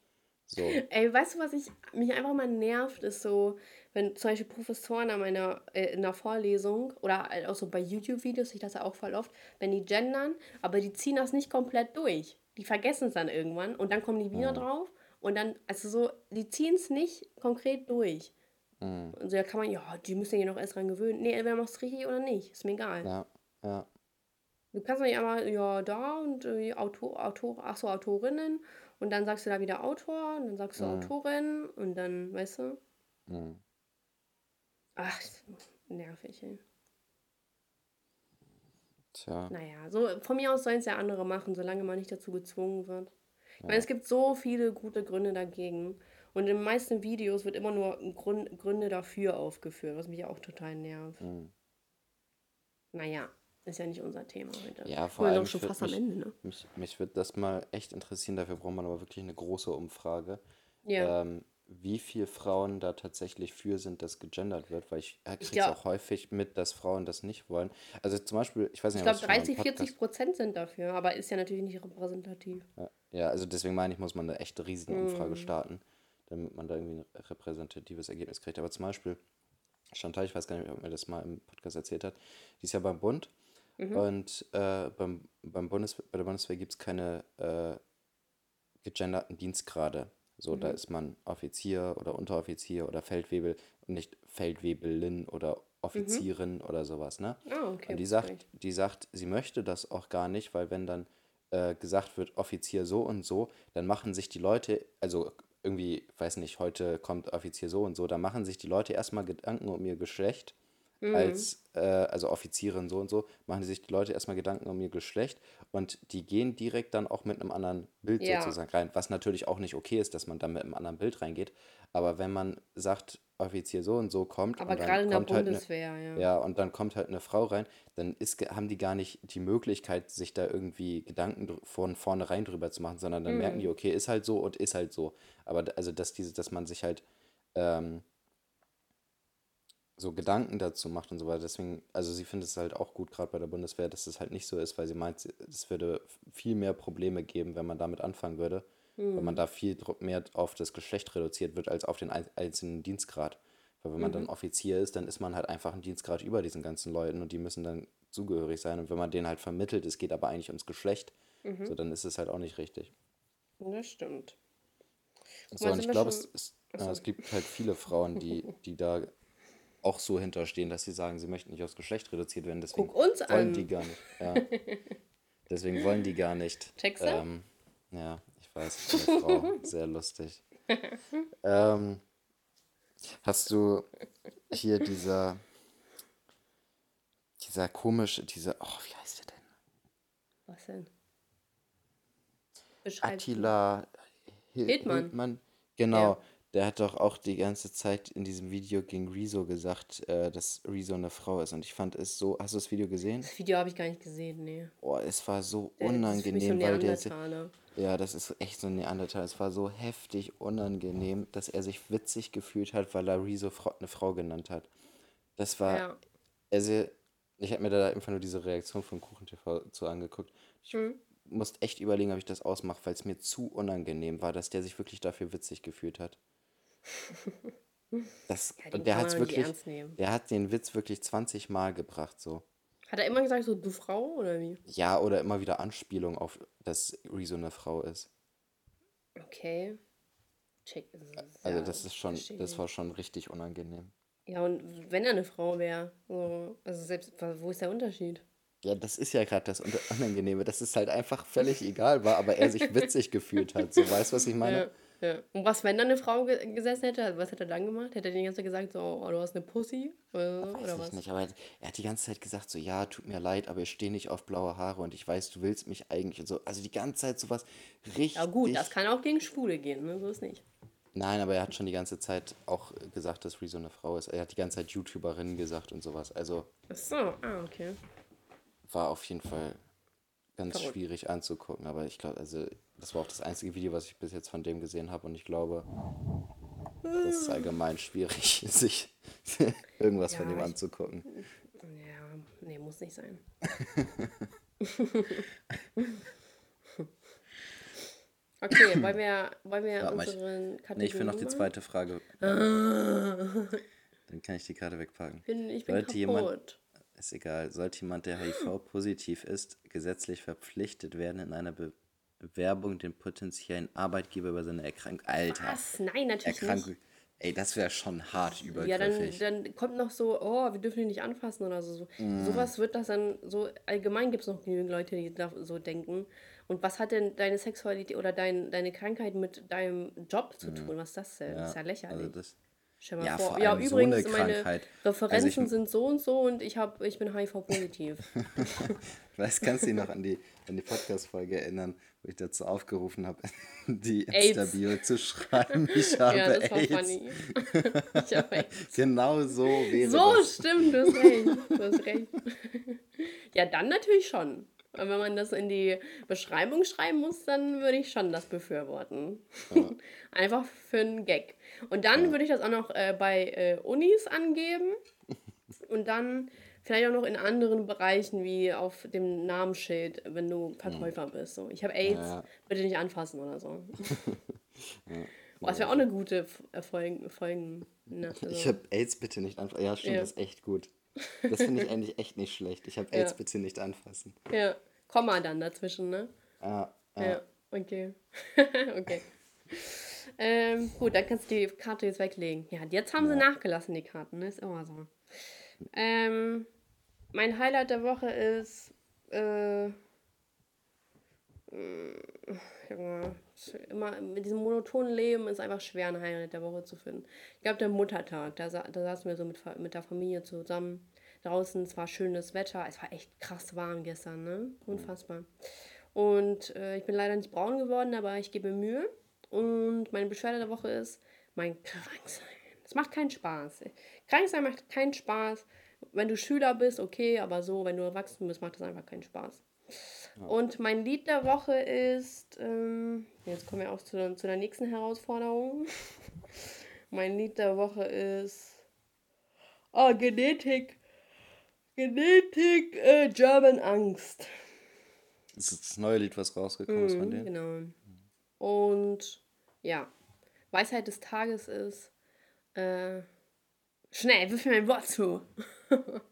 So. Ey, weißt du, was ich, mich einfach mal nervt, ist so, wenn zum Beispiel Professoren an meiner, äh, in der Vorlesung oder halt auch so bei YouTube-Videos, ich das ja auch voll oft, wenn die gendern, aber die ziehen das nicht komplett durch. Die vergessen es dann irgendwann und dann kommen die wieder drauf und dann, also so, die ziehen es nicht konkret durch. Mhm. Und so, da kann man, ja, die müssen ja noch erst dran gewöhnen. Nee, wer macht es richtig oder nicht? Ist mir egal. Ja, ja. Du kannst nicht einmal, ja, da und äh, Autor, Autor, ach so, Autorinnen und dann sagst du da wieder Autor und dann sagst du Autorin und dann, weißt du? Mhm. Ach, nervig, ey. Tja. Naja, so von mir aus sollen es ja andere machen, solange man nicht dazu gezwungen wird. Ich meine, es gibt so viele gute Gründe dagegen. Und in den meisten Videos wird immer nur Grund, Gründe dafür aufgeführt, was mich auch total nervt. Mhm. Naja, ist ja nicht unser Thema heute. Ja, vor allem schon fast am mich- Ende, ne? Mich, mich würde das mal echt interessieren, dafür braucht man aber wirklich eine große Umfrage. Ja. ähm, wie viele Frauen da tatsächlich für sind, dass gegendert wird, weil ich äh, kriege glaub- auch häufig mit, dass Frauen das nicht wollen. Also zum Beispiel, ich weiß nicht, Ich glaube, was schon mal im 30, 40 Podcast- Prozent sind dafür, aber ist ja natürlich nicht repräsentativ. Ja, ja, also deswegen meine ich, muss man eine echte Riesenumfrage Mhm. starten, damit man da irgendwie ein repräsentatives Ergebnis kriegt. Aber zum Beispiel, Chantal, ich weiß gar nicht, ob mir das mal im Podcast erzählt hat, die ist ja beim Bund Mhm. und äh, beim, beim Bundes, bei der Bundeswehr gibt es keine äh, gegenderten Dienstgrade. So, Mhm. da ist man Offizier oder Unteroffizier oder Feldwebel und nicht Feldwebelin oder Offizierin oder sowas, ne? Ah, okay. Und die sagt, die sagt, sie möchte das auch gar nicht, weil wenn dann äh, gesagt wird, Offizier so und so, dann machen sich die Leute, also irgendwie, weiß nicht, heute kommt Offizier so und so, da machen sich die Leute erstmal Gedanken um ihr Geschlecht, Mhm. als, äh, also Offizierin so und so, machen sich die Leute erstmal Gedanken um ihr Geschlecht und die gehen direkt dann auch mit einem anderen Bild Ja. sozusagen rein, was natürlich auch nicht okay ist, dass man dann mit einem anderen Bild reingeht, aber wenn man sagt, Offizier so und so kommt Aber und dann gerade in der kommt halt eine- Bundeswehr, ja. ja, und dann kommt halt eine Frau rein, dann ist, haben die gar nicht die Möglichkeit, sich da irgendwie Gedanken von vornherein drüber zu machen, sondern dann merken die, okay, ist halt so und ist halt so. Aber also, dass diese, dass man sich halt ähm, so Gedanken dazu macht und so weiter. Deswegen, also sie findet es halt auch gut, gerade bei der Bundeswehr, dass es halt nicht so ist, weil sie meint, es würde viel mehr Probleme geben, wenn man damit anfangen würde, weil man da viel mehr auf das Geschlecht reduziert wird, als auf den ein- einzelnen Dienstgrad. Weil wenn man dann Offizier ist, dann ist man halt einfach ein Dienstgrad über diesen ganzen Leuten und die müssen dann zugehörig sein. Und wenn man denen halt vermittelt, es geht aber eigentlich ums Geschlecht, so dann ist es halt auch nicht richtig. Das stimmt. So, und ich glaube, es, es, es gibt halt viele Frauen, die, die da auch so hinterstehen, dass sie sagen, sie möchten nicht aufs Geschlecht reduziert werden. Deswegen Guck uns wollen an. die gar nicht. Ja. Deswegen wollen die gar nicht. Checkst du? Ähm, ja, ich weiß, eine Frau. Sehr lustig. ähm, hast du hier dieser, dieser komische, dieser, oh, wie heißt der denn? Was denn? Beschreib. Attila Hil Hildmann. Genau, Ja. Der hat doch auch die ganze Zeit in diesem Video gegen Rezo gesagt, äh, dass Rezo eine Frau ist. Und ich fand es so, hast du das Video gesehen? Das Video habe ich gar nicht gesehen, nee. Oh, es war so Der- das ist für mich so unangenehm, weil der. Ja, das ist echt so ein Neandertal. Es war so heftig unangenehm, dass er sich witzig gefühlt hat, weil er Rezo eine Frau genannt hat. Das war. Ja. Also, ich habe mir da einfach nur diese Reaktion von KuchenTV zu angeguckt. Ich Hm. musste echt überlegen, ob ich das ausmache, weil es mir zu unangenehm war, dass der sich wirklich dafür witzig gefühlt hat. Das, Ja, und der kann hat man nicht wirklich, ernst nehmen. der hat den Witz wirklich 20 Mal gebracht, so. Hat er immer gesagt, so, du Frau oder wie? Ja, oder immer wieder Anspielung auf, dass Rezo eine Frau ist. Okay. Check. Also ja, das ist schon, verstehe das war schon richtig unangenehm. Ja, und wenn er eine Frau wäre, so, also selbst, wo ist der Unterschied? Ja, das ist ja gerade das Unangenehme, dass es halt einfach völlig egal war, aber er sich witzig gefühlt hat. So, weißt du, was ich meine? Ja, ja. Und was, wenn da eine Frau ge gesessen hätte? Was hätte er dann gemacht? Hätte er die ganze Zeit gesagt, so, oh, du hast eine Pussy? Oder, so, Weiß oder ich was? nicht, aber er hat die ganze Zeit gesagt, so, ja, tut mir leid, aber ich stehe nicht auf blaue Haare und ich weiß, du willst mich eigentlich und so. Also die ganze Zeit sowas richtig. Ja gut, das kann auch gegen Schwule gehen, ne? so ist nicht. Nein, aber er hat schon die ganze Zeit auch gesagt, dass Rezo eine Frau ist. Er hat die ganze Zeit YouTuberin gesagt und sowas. Also Ach so, ah, okay. war auf jeden Fall ganz Verrückt. schwierig anzugucken. Aber ich glaube, also das war auch das einzige Video, was ich bis jetzt von dem gesehen habe. Und ich glaube, das ist allgemein schwierig, sich irgendwas von Ja, dem ich- anzugucken. Ja, nee, muss nicht sein. Okay, wollen wir, wollen wir Warte ich- unseren Kategorien Nee, ich will noch die zweite Frage. Ah, Dann kann ich die Karte wegpacken. ich bin, ich bin Sollte kaputt. jemand- Ist egal. Sollte jemand, der HIV-positiv ist, gesetzlich verpflichtet werden, in einer Be Bewerbung den potenziellen Arbeitgeber über seine Erkrankung. Alter. Was? Nein, natürlich Erkrankung. nicht. Ey, das wäre schon hart Ja, dann, übergriffig. dann kommt noch so, oh, wir dürfen ihn nicht anfassen oder so. so. Mhm. Sowas wird das dann so, allgemein gibt es noch genügend Leute, die da so denken. Und was hat denn deine Sexualität oder dein, deine Krankheit mit deinem Job zu tun? Was ist das denn? das ist ja lächerlich. Also das, Stell mal ja, vor. vor ja, so übrigens, eine meine Krankheit. Referenzen Also ich- sind so und so und ich, hab, ich bin HIV-positiv. Vielleicht kannst du dich noch an die, an die Podcast-Folge erinnern, wo ich dazu aufgerufen habe, die AIDS. Insta-Bio zu schreiben. Ich habe ja, das war AIDS. funny. ich hab echt Genau so wäre So, das. stimmt, du hast recht. Du hast recht. ja, dann natürlich schon. Und wenn man das in die Beschreibung schreiben muss, dann würde ich schon das befürworten. Einfach für einen Gag. Und dann würde ich das auch noch äh, bei äh, Unis angeben. Und dann vielleicht auch noch in anderen Bereichen, wie auf dem Namensschild, wenn du Verkäufer bist. So, ich habe AIDS, Ja. bitte nicht anfassen oder so. Boah, das wäre auch eine gute äh, Folgen. Folgen ne, also- Ich habe AIDS bitte nicht anfassen. Ja, stimmt, Ja. das ist echt gut. Das finde ich eigentlich echt nicht schlecht. Ich habe Ja. AIDS bitte nicht anfassen. Ja, Komma dann dazwischen, ne? Ah, ah. Ja, okay. okay. Ähm, gut, dann kannst du die Karte jetzt weglegen. Ja, jetzt haben sie nachgelassen, die Karten, ne? Ist immer so. Ähm, mein Highlight der Woche ist, äh, mh, Junge, immer mit diesem monotonen Leben ist einfach schwer, ein Highlight der Woche zu finden. Ich glaube, der Muttertag, da, da saßen wir so mit, mit der Familie zusammen. Draußen, es war schönes Wetter, es war echt krass warm gestern, ne? Unfassbar. Und äh, ich bin leider nicht braun geworden, aber ich gebe mir Mühe. Und meine Beschwerde der Woche ist mein Kranksein. Es macht keinen Spaß. Kranksein macht keinen Spaß. Wenn du Schüler bist, okay, aber so, wenn du erwachsen bist, macht das einfach keinen Spaß. Und mein Lied der Woche ist, ähm, jetzt kommen wir auch zu, zu der nächsten Herausforderung. mein Lied der Woche ist, oh, Genetik. Genetik, äh, German Angst. Das ist das neue Lied, was rausgekommen ist von Mhm, denen. Genau. Und ja, Weisheit des Tages ist, äh, schnell, wirf mir ein Wort zu.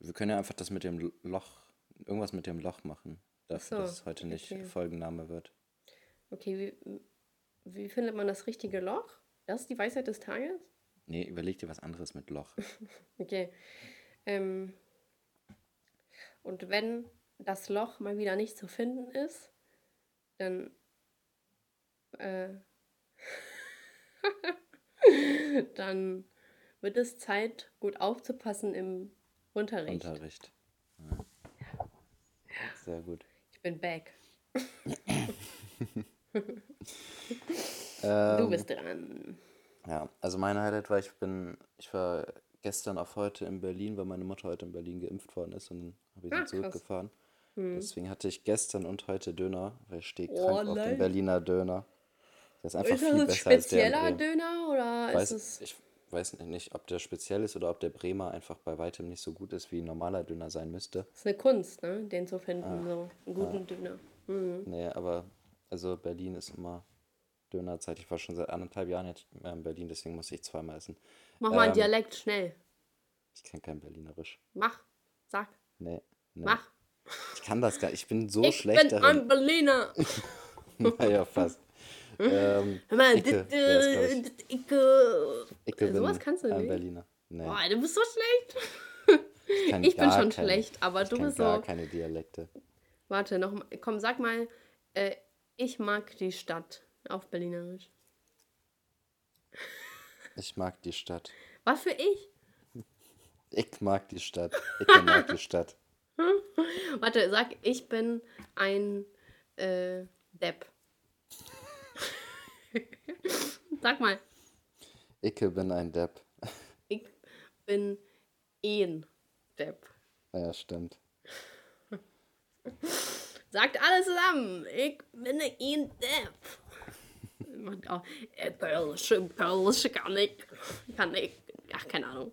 Wir können ja einfach das mit dem Loch, irgendwas mit dem Loch machen. Dafür, so, dass es heute nicht okay. Folgenname wird. Okay, wie, wie findet man das richtige Loch? Das ist die Weisheit des Tages? Nee, überleg dir was anderes mit Loch. Okay. Ähm, und wenn das Loch mal wieder nicht zu finden ist, dann äh, dann wird es Zeit, gut aufzupassen im Unterricht. Unterricht. Ja. Sehr gut. Ich bin back. Ähm, Du bist dran. Ja, also mein Highlight war, ich bin, ich war gestern auf heute in Berlin, weil meine Mutter heute in Berlin geimpft worden ist und dann habe ich Ah, zurückgefahren. Deswegen hatte ich gestern und heute Döner, weil ich stehe Oh, krank auf nein. den Berliner Döner. Der ist einfach Ist das viel ein besser als der in spezieller. Döner oder Weiß, ist es. ich weiß nicht, ob der speziell ist oder ob der Bremer einfach bei weitem nicht so gut ist, wie ein normaler Döner sein müsste. ist eine Kunst, ne? Den zu finden, Ah. so einen guten Döner. Mhm. Nee, aber also Berlin ist immer Dönerzeit. Ich war schon seit anderthalb Jahren jetzt mehr in Berlin, deswegen muss ich zweimal essen. Mach mal einen Ähm, Dialekt schnell. Ich kann kein Berlinerisch. Mach. Sag. Nee, nee. Mach. Ich kann das gar nicht. Ich bin so ich schlecht bin darin. ein Berliner. naja, fast. Ähm, Hör mal, Icke, wär's, glaub äh, Icke. Icke bin Sowas kannst du ein nicht. Berliner. Nee, Boah, du bist so schlecht. ich, ich bin schon keine, schlecht, aber ich du kann bist gar so. keine Dialekte. Warte, noch mal. Komm, sag mal, äh, ich mag die Stadt auf Berlinerisch. Ich mag die Stadt. Was für ich? Ich mag die Stadt. Ich mag die Stadt. Warte, sag, ich bin ein äh, Depp. sag mal, Ich bin ein Depp. ich bin ein Depp. Ja, stimmt. Sagt alle zusammen, ich bin ein Depp. Macht auch, äh, Kölsch, Kölsch kann ich, kann ich, ach, keine Ahnung.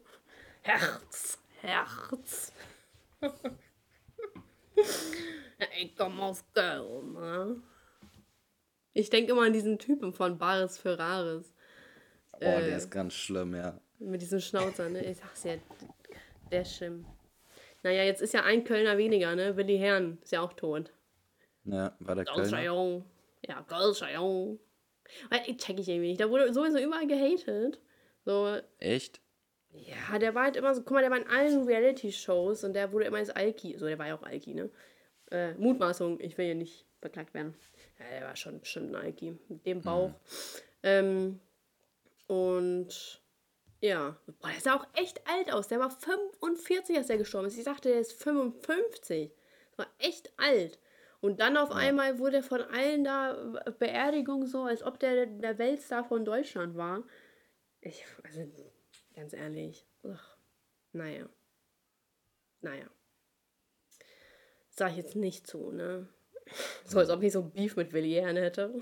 Herz, Herz. ich komme aus Köln, ne? Ich denke immer an diesen Typen von Bares Ferraris. Oh, der ist ganz schlimm, ja. Mit diesem Schnauzer, ne? Ich sag's ja, der ist schlimm. Naja, jetzt ist ja ein Kölner weniger, ne? Willi Herrn ist ja auch tot. Ja, war der Kölner? Goldscheion. Ja. Ich check ich irgendwie nicht. Da wurde sowieso überall gehatet. So, Echt? ja, der war halt immer so, guck mal, der war in allen Reality-Shows und der wurde immer als Alki, so der war ja auch Alki, ne? Äh, Mutmaßung, ich will hier nicht beklagt werden. Ja, der war schon bestimmt Alki, mit dem Bauch. Ähm, und ja, boah, der sah auch echt alt aus. Der war 45, als der gestorben ist. Ich dachte, der ist 55. Das war echt alt. Und dann auf einmal wurde von allen da Beerdigung so, als ob der der Weltstar von Deutschland war. Ich, also, ganz ehrlich. Ugh. Naja. Naja. Sag ich jetzt nicht zu, ne? So, als ob ich so Beef mit Willi Herrn hätte.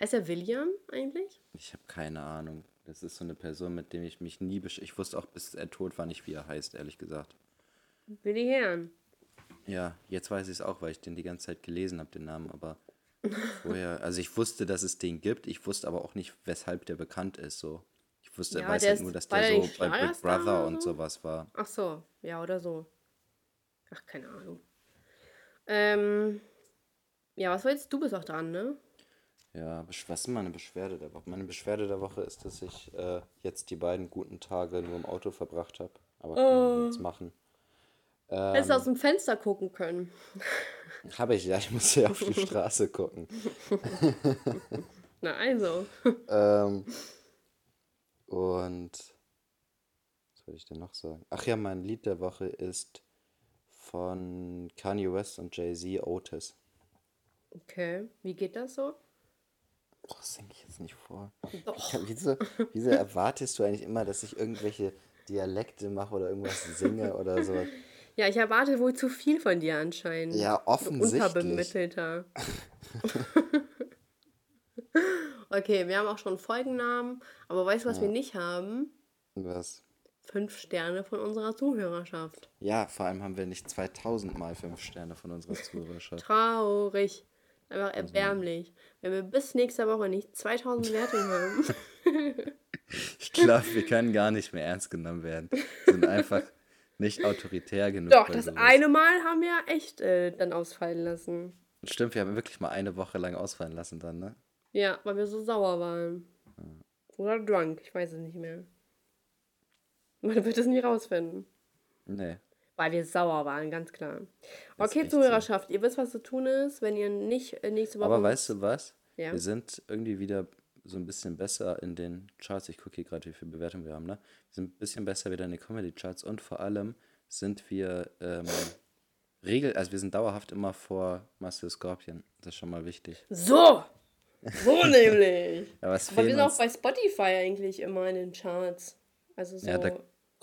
heißt er William eigentlich? Ich habe keine Ahnung. Das ist so eine Person, mit dem ich mich nie besch... Ich wusste auch, bis er tot war, nicht, wie er heißt, ehrlich gesagt. Willi Herrn. Ja, jetzt weiß ich es auch, weil ich den die ganze Zeit gelesen habe, den Namen, aber vorher... Also ich wusste, dass es den gibt, ich wusste aber auch nicht, weshalb der bekannt ist, so. Ich wusste, Ja, weiß der halt nur, dass der der so bei Big Brother oder und so? sowas war. Ach so, ja, oder so. Ach, keine Ahnung. Ähm, ja, was wolltest du bist auch dran, ne? Ja, was ist meine Beschwerde der Woche? Meine Beschwerde der Woche ist, dass ich äh, jetzt die beiden guten Tage nur im Auto verbracht habe. Aber kann man nichts machen. Hättest du aus dem Fenster gucken können. Habe ich ja, ich muss ja auf die Straße gucken. Na, also. Ähm, und was soll ich denn noch sagen? Ach ja, mein Lied der Woche ist von Kanye West und Jay-Z Otis. Okay, wie geht das so? Boah, das denke ich jetzt nicht vor. Doch. Ja, wieso, wieso erwartest du eigentlich immer, dass ich irgendwelche Dialekte mache oder irgendwas singe oder so? Ja, ich erwarte wohl zu viel von dir anscheinend. Ja, So offensichtlich. Unterbemittelter. okay, wir haben auch schon Folgennamen, aber weißt du, was wir nicht haben? Was? Fünf Sterne von unserer Zuhörerschaft. Ja, vor allem haben wir nicht 2000 mal 5 Sterne von unserer Zuhörerschaft. Traurig. Einfach erbärmlich. Wenn wir bis nächste Woche nicht 2000 Bewertungen haben. Ich glaube, wir können gar nicht mehr ernst genommen werden. Sind einfach nicht autoritär genug. Doch, das sowas. eine Mal haben wir echt äh, dann ausfallen lassen. Stimmt, wir haben wirklich mal eine Woche lang ausfallen lassen dann, ne? Ja, weil wir so sauer waren. Oder drunk, ich weiß es nicht mehr. Man wird es nie rausfinden. Nee. Weil wir sauer waren, ganz klar. Okay, echt Zuhörerschaft, ihr wisst, was zu tun ist, wenn ihr nicht äh, nächste Woche. Aber weißt du was? Ja. Wir sind irgendwie wieder so ein bisschen besser in den Charts. Ich gucke hier gerade, wie viele Bewertungen wir haben, ne? Wir sind ein bisschen besser wieder in den Comedy-Charts und vor allem sind wir ähm, regel, also wir sind dauerhaft immer vor Master Scorpion. Das ist schon mal wichtig. So! So nämlich! Was Aber wir sind auch bei Spotify eigentlich immer in den Charts. Also so. Ja, da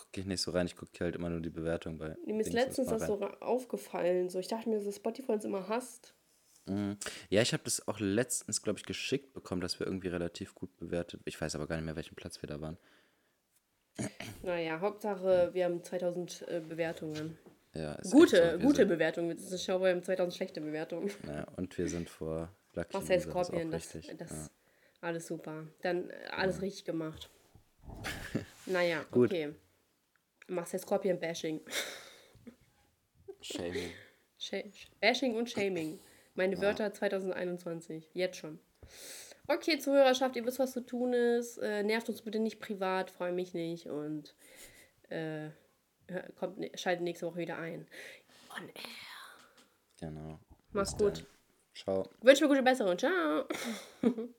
gucke ich nicht so rein. Ich gucke halt immer nur die Bewertung bei. Mir ist letztens das so aufgefallen. So, ich dachte mir, dass Spotify uns immer hasst. Ja, ich habe das auch letztens, glaube ich, geschickt bekommen, dass wir irgendwie relativ gut bewertet. Ich weiß aber gar nicht mehr, welchen Platz wir da waren. Naja, Hauptsache, wir haben 2000 äh, Bewertungen. Ja, Gute, so. Gute sind- Bewertungen. Das ist schau, wir haben 2000 schlechte Bewertungen. Ja, und wir sind vor Lucky Marcel das Scorpion, das, richtig. das ja. alles super. Dann alles richtig gemacht. naja, Gut. okay. Marcel Scorpion Bashing. Shaming. Sh Bashing und Shaming. Meine Wörter 2021. Jetzt schon. Okay, Zuhörerschaft, ihr wisst, was zu tun ist. Äh, nervt uns bitte nicht privat, freue mich nicht. Und äh, kommt, ne- schaltet nächste Woche wieder ein. On air. Genau. Mach's gut. Ciao. Wünsche mir gute Besserung. Ciao.